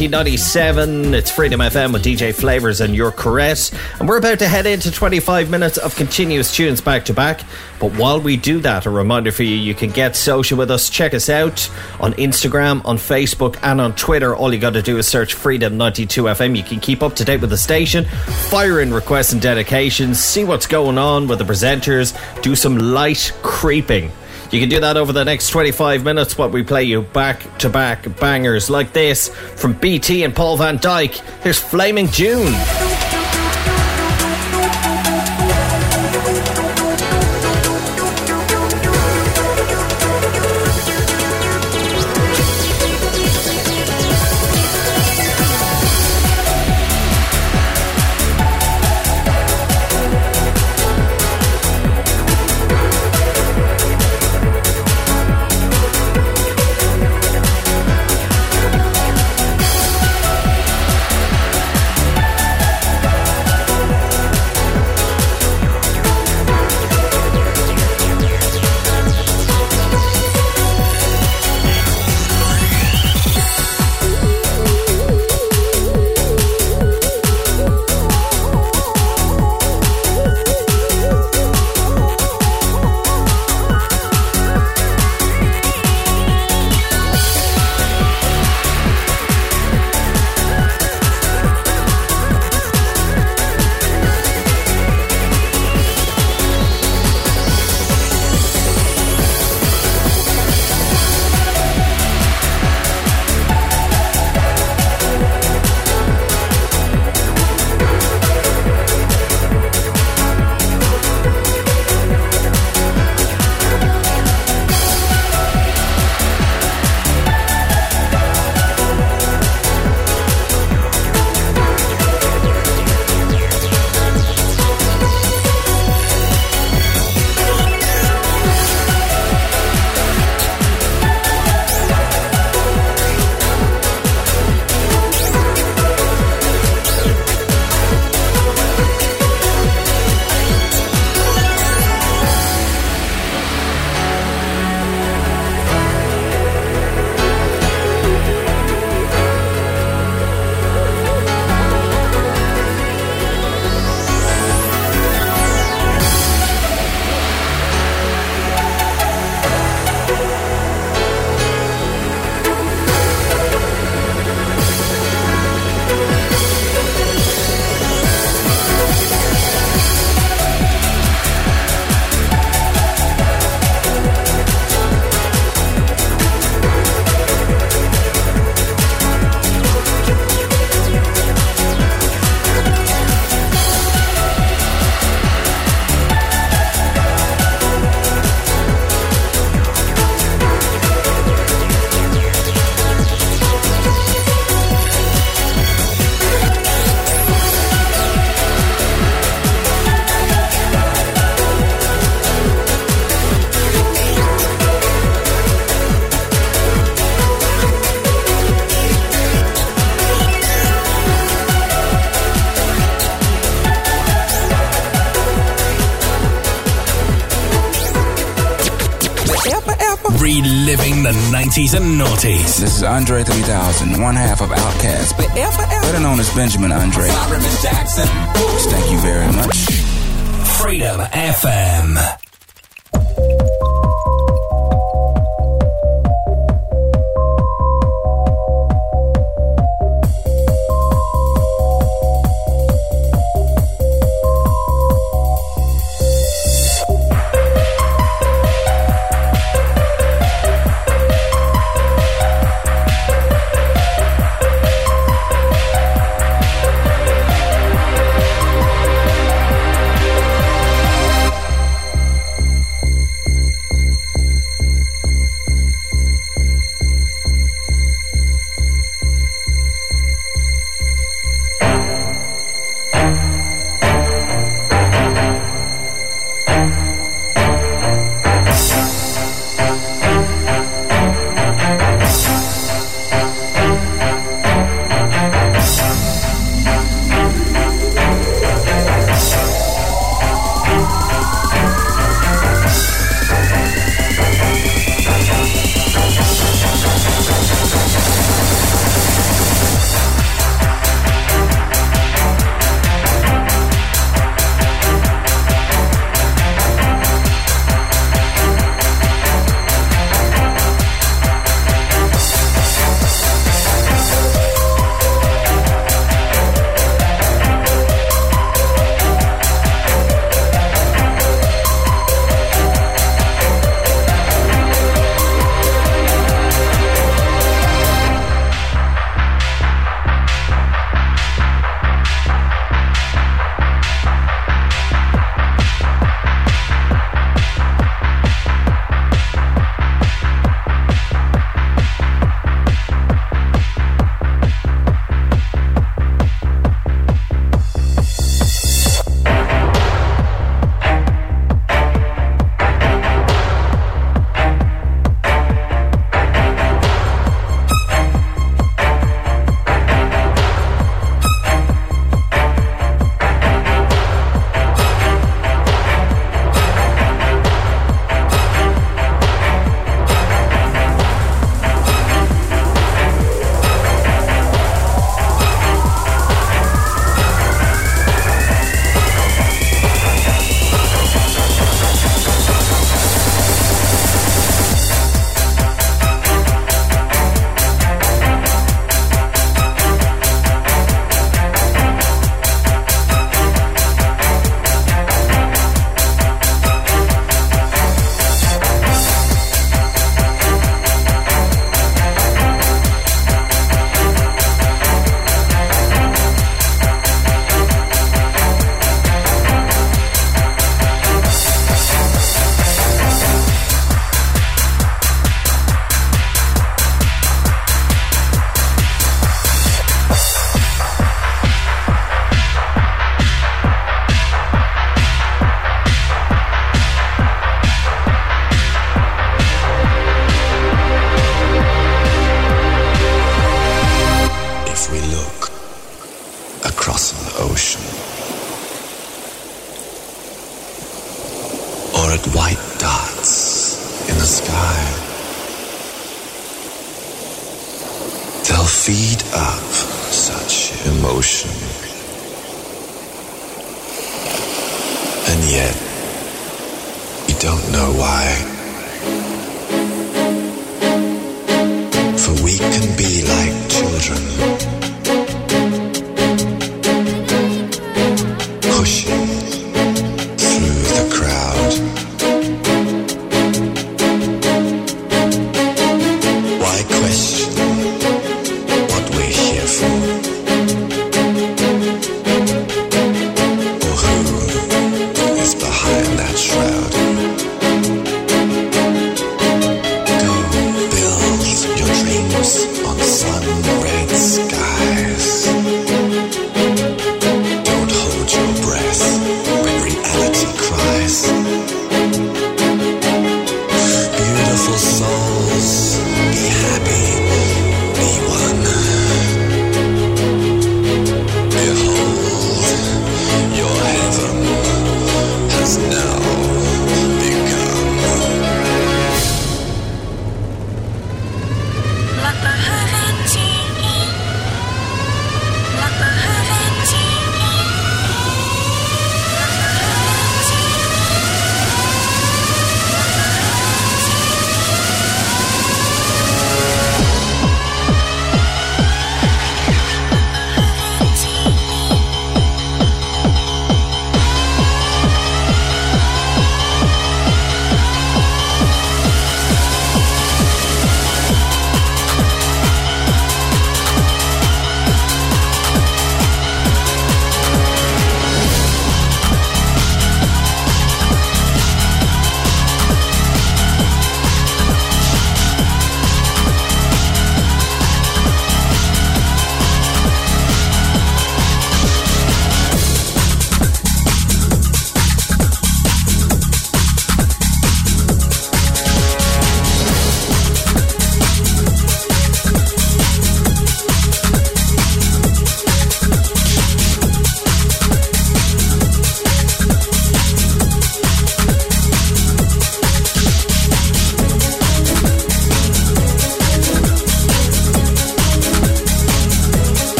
1997. It's Freedom FM with DJ Flavors and your caress. And we're about to head into 25 minutes of continuous tunes back to back. But while we do that, a reminder for you you can get social with us. Check us out on Instagram, on Facebook, and on Twitter. All you got to do is search Freedom 92 FM. You can keep up to date with the station, fire in requests and dedications, see what's going on with the presenters, do some light creeping. You can do that over the next 25 minutes while we play you back to back bangers like this from BT and Paul van Dyk. Here's Flaming June. 80s and noughties. This is Andre 3000, one half of Outkast, but ever, ever. better known as Benjamin Andre. Sorry, Jackson. Thank you very much. Freedom FM.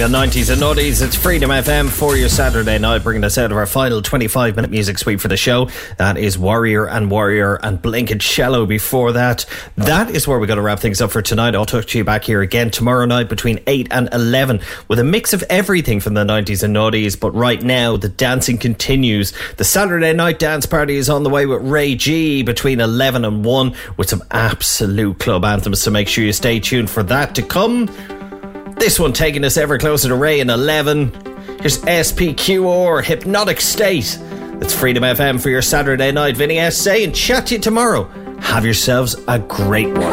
The 90s and noughties, it's Freedom FM for your Saturday night, bringing us out of our final 25 minute music suite for the show. That is Warrior and Warrior and Blinking Shallow before that. That is where we're going to wrap things up for tonight. I'll talk to you back here again tomorrow night between 8 and 11 with a mix of everything from the 90s and noughties. But right now, the dancing continues. The Saturday night dance party is on the way with Ray G between 11 and 1 with some absolute club anthems. So make sure you stay tuned for that to come. This one taking us ever closer to Ray in 11. Here's SPQR Hypnotic State. That's Freedom FM for your Saturday night. Vinny S. saying, chat to you tomorrow. Have yourselves a great one.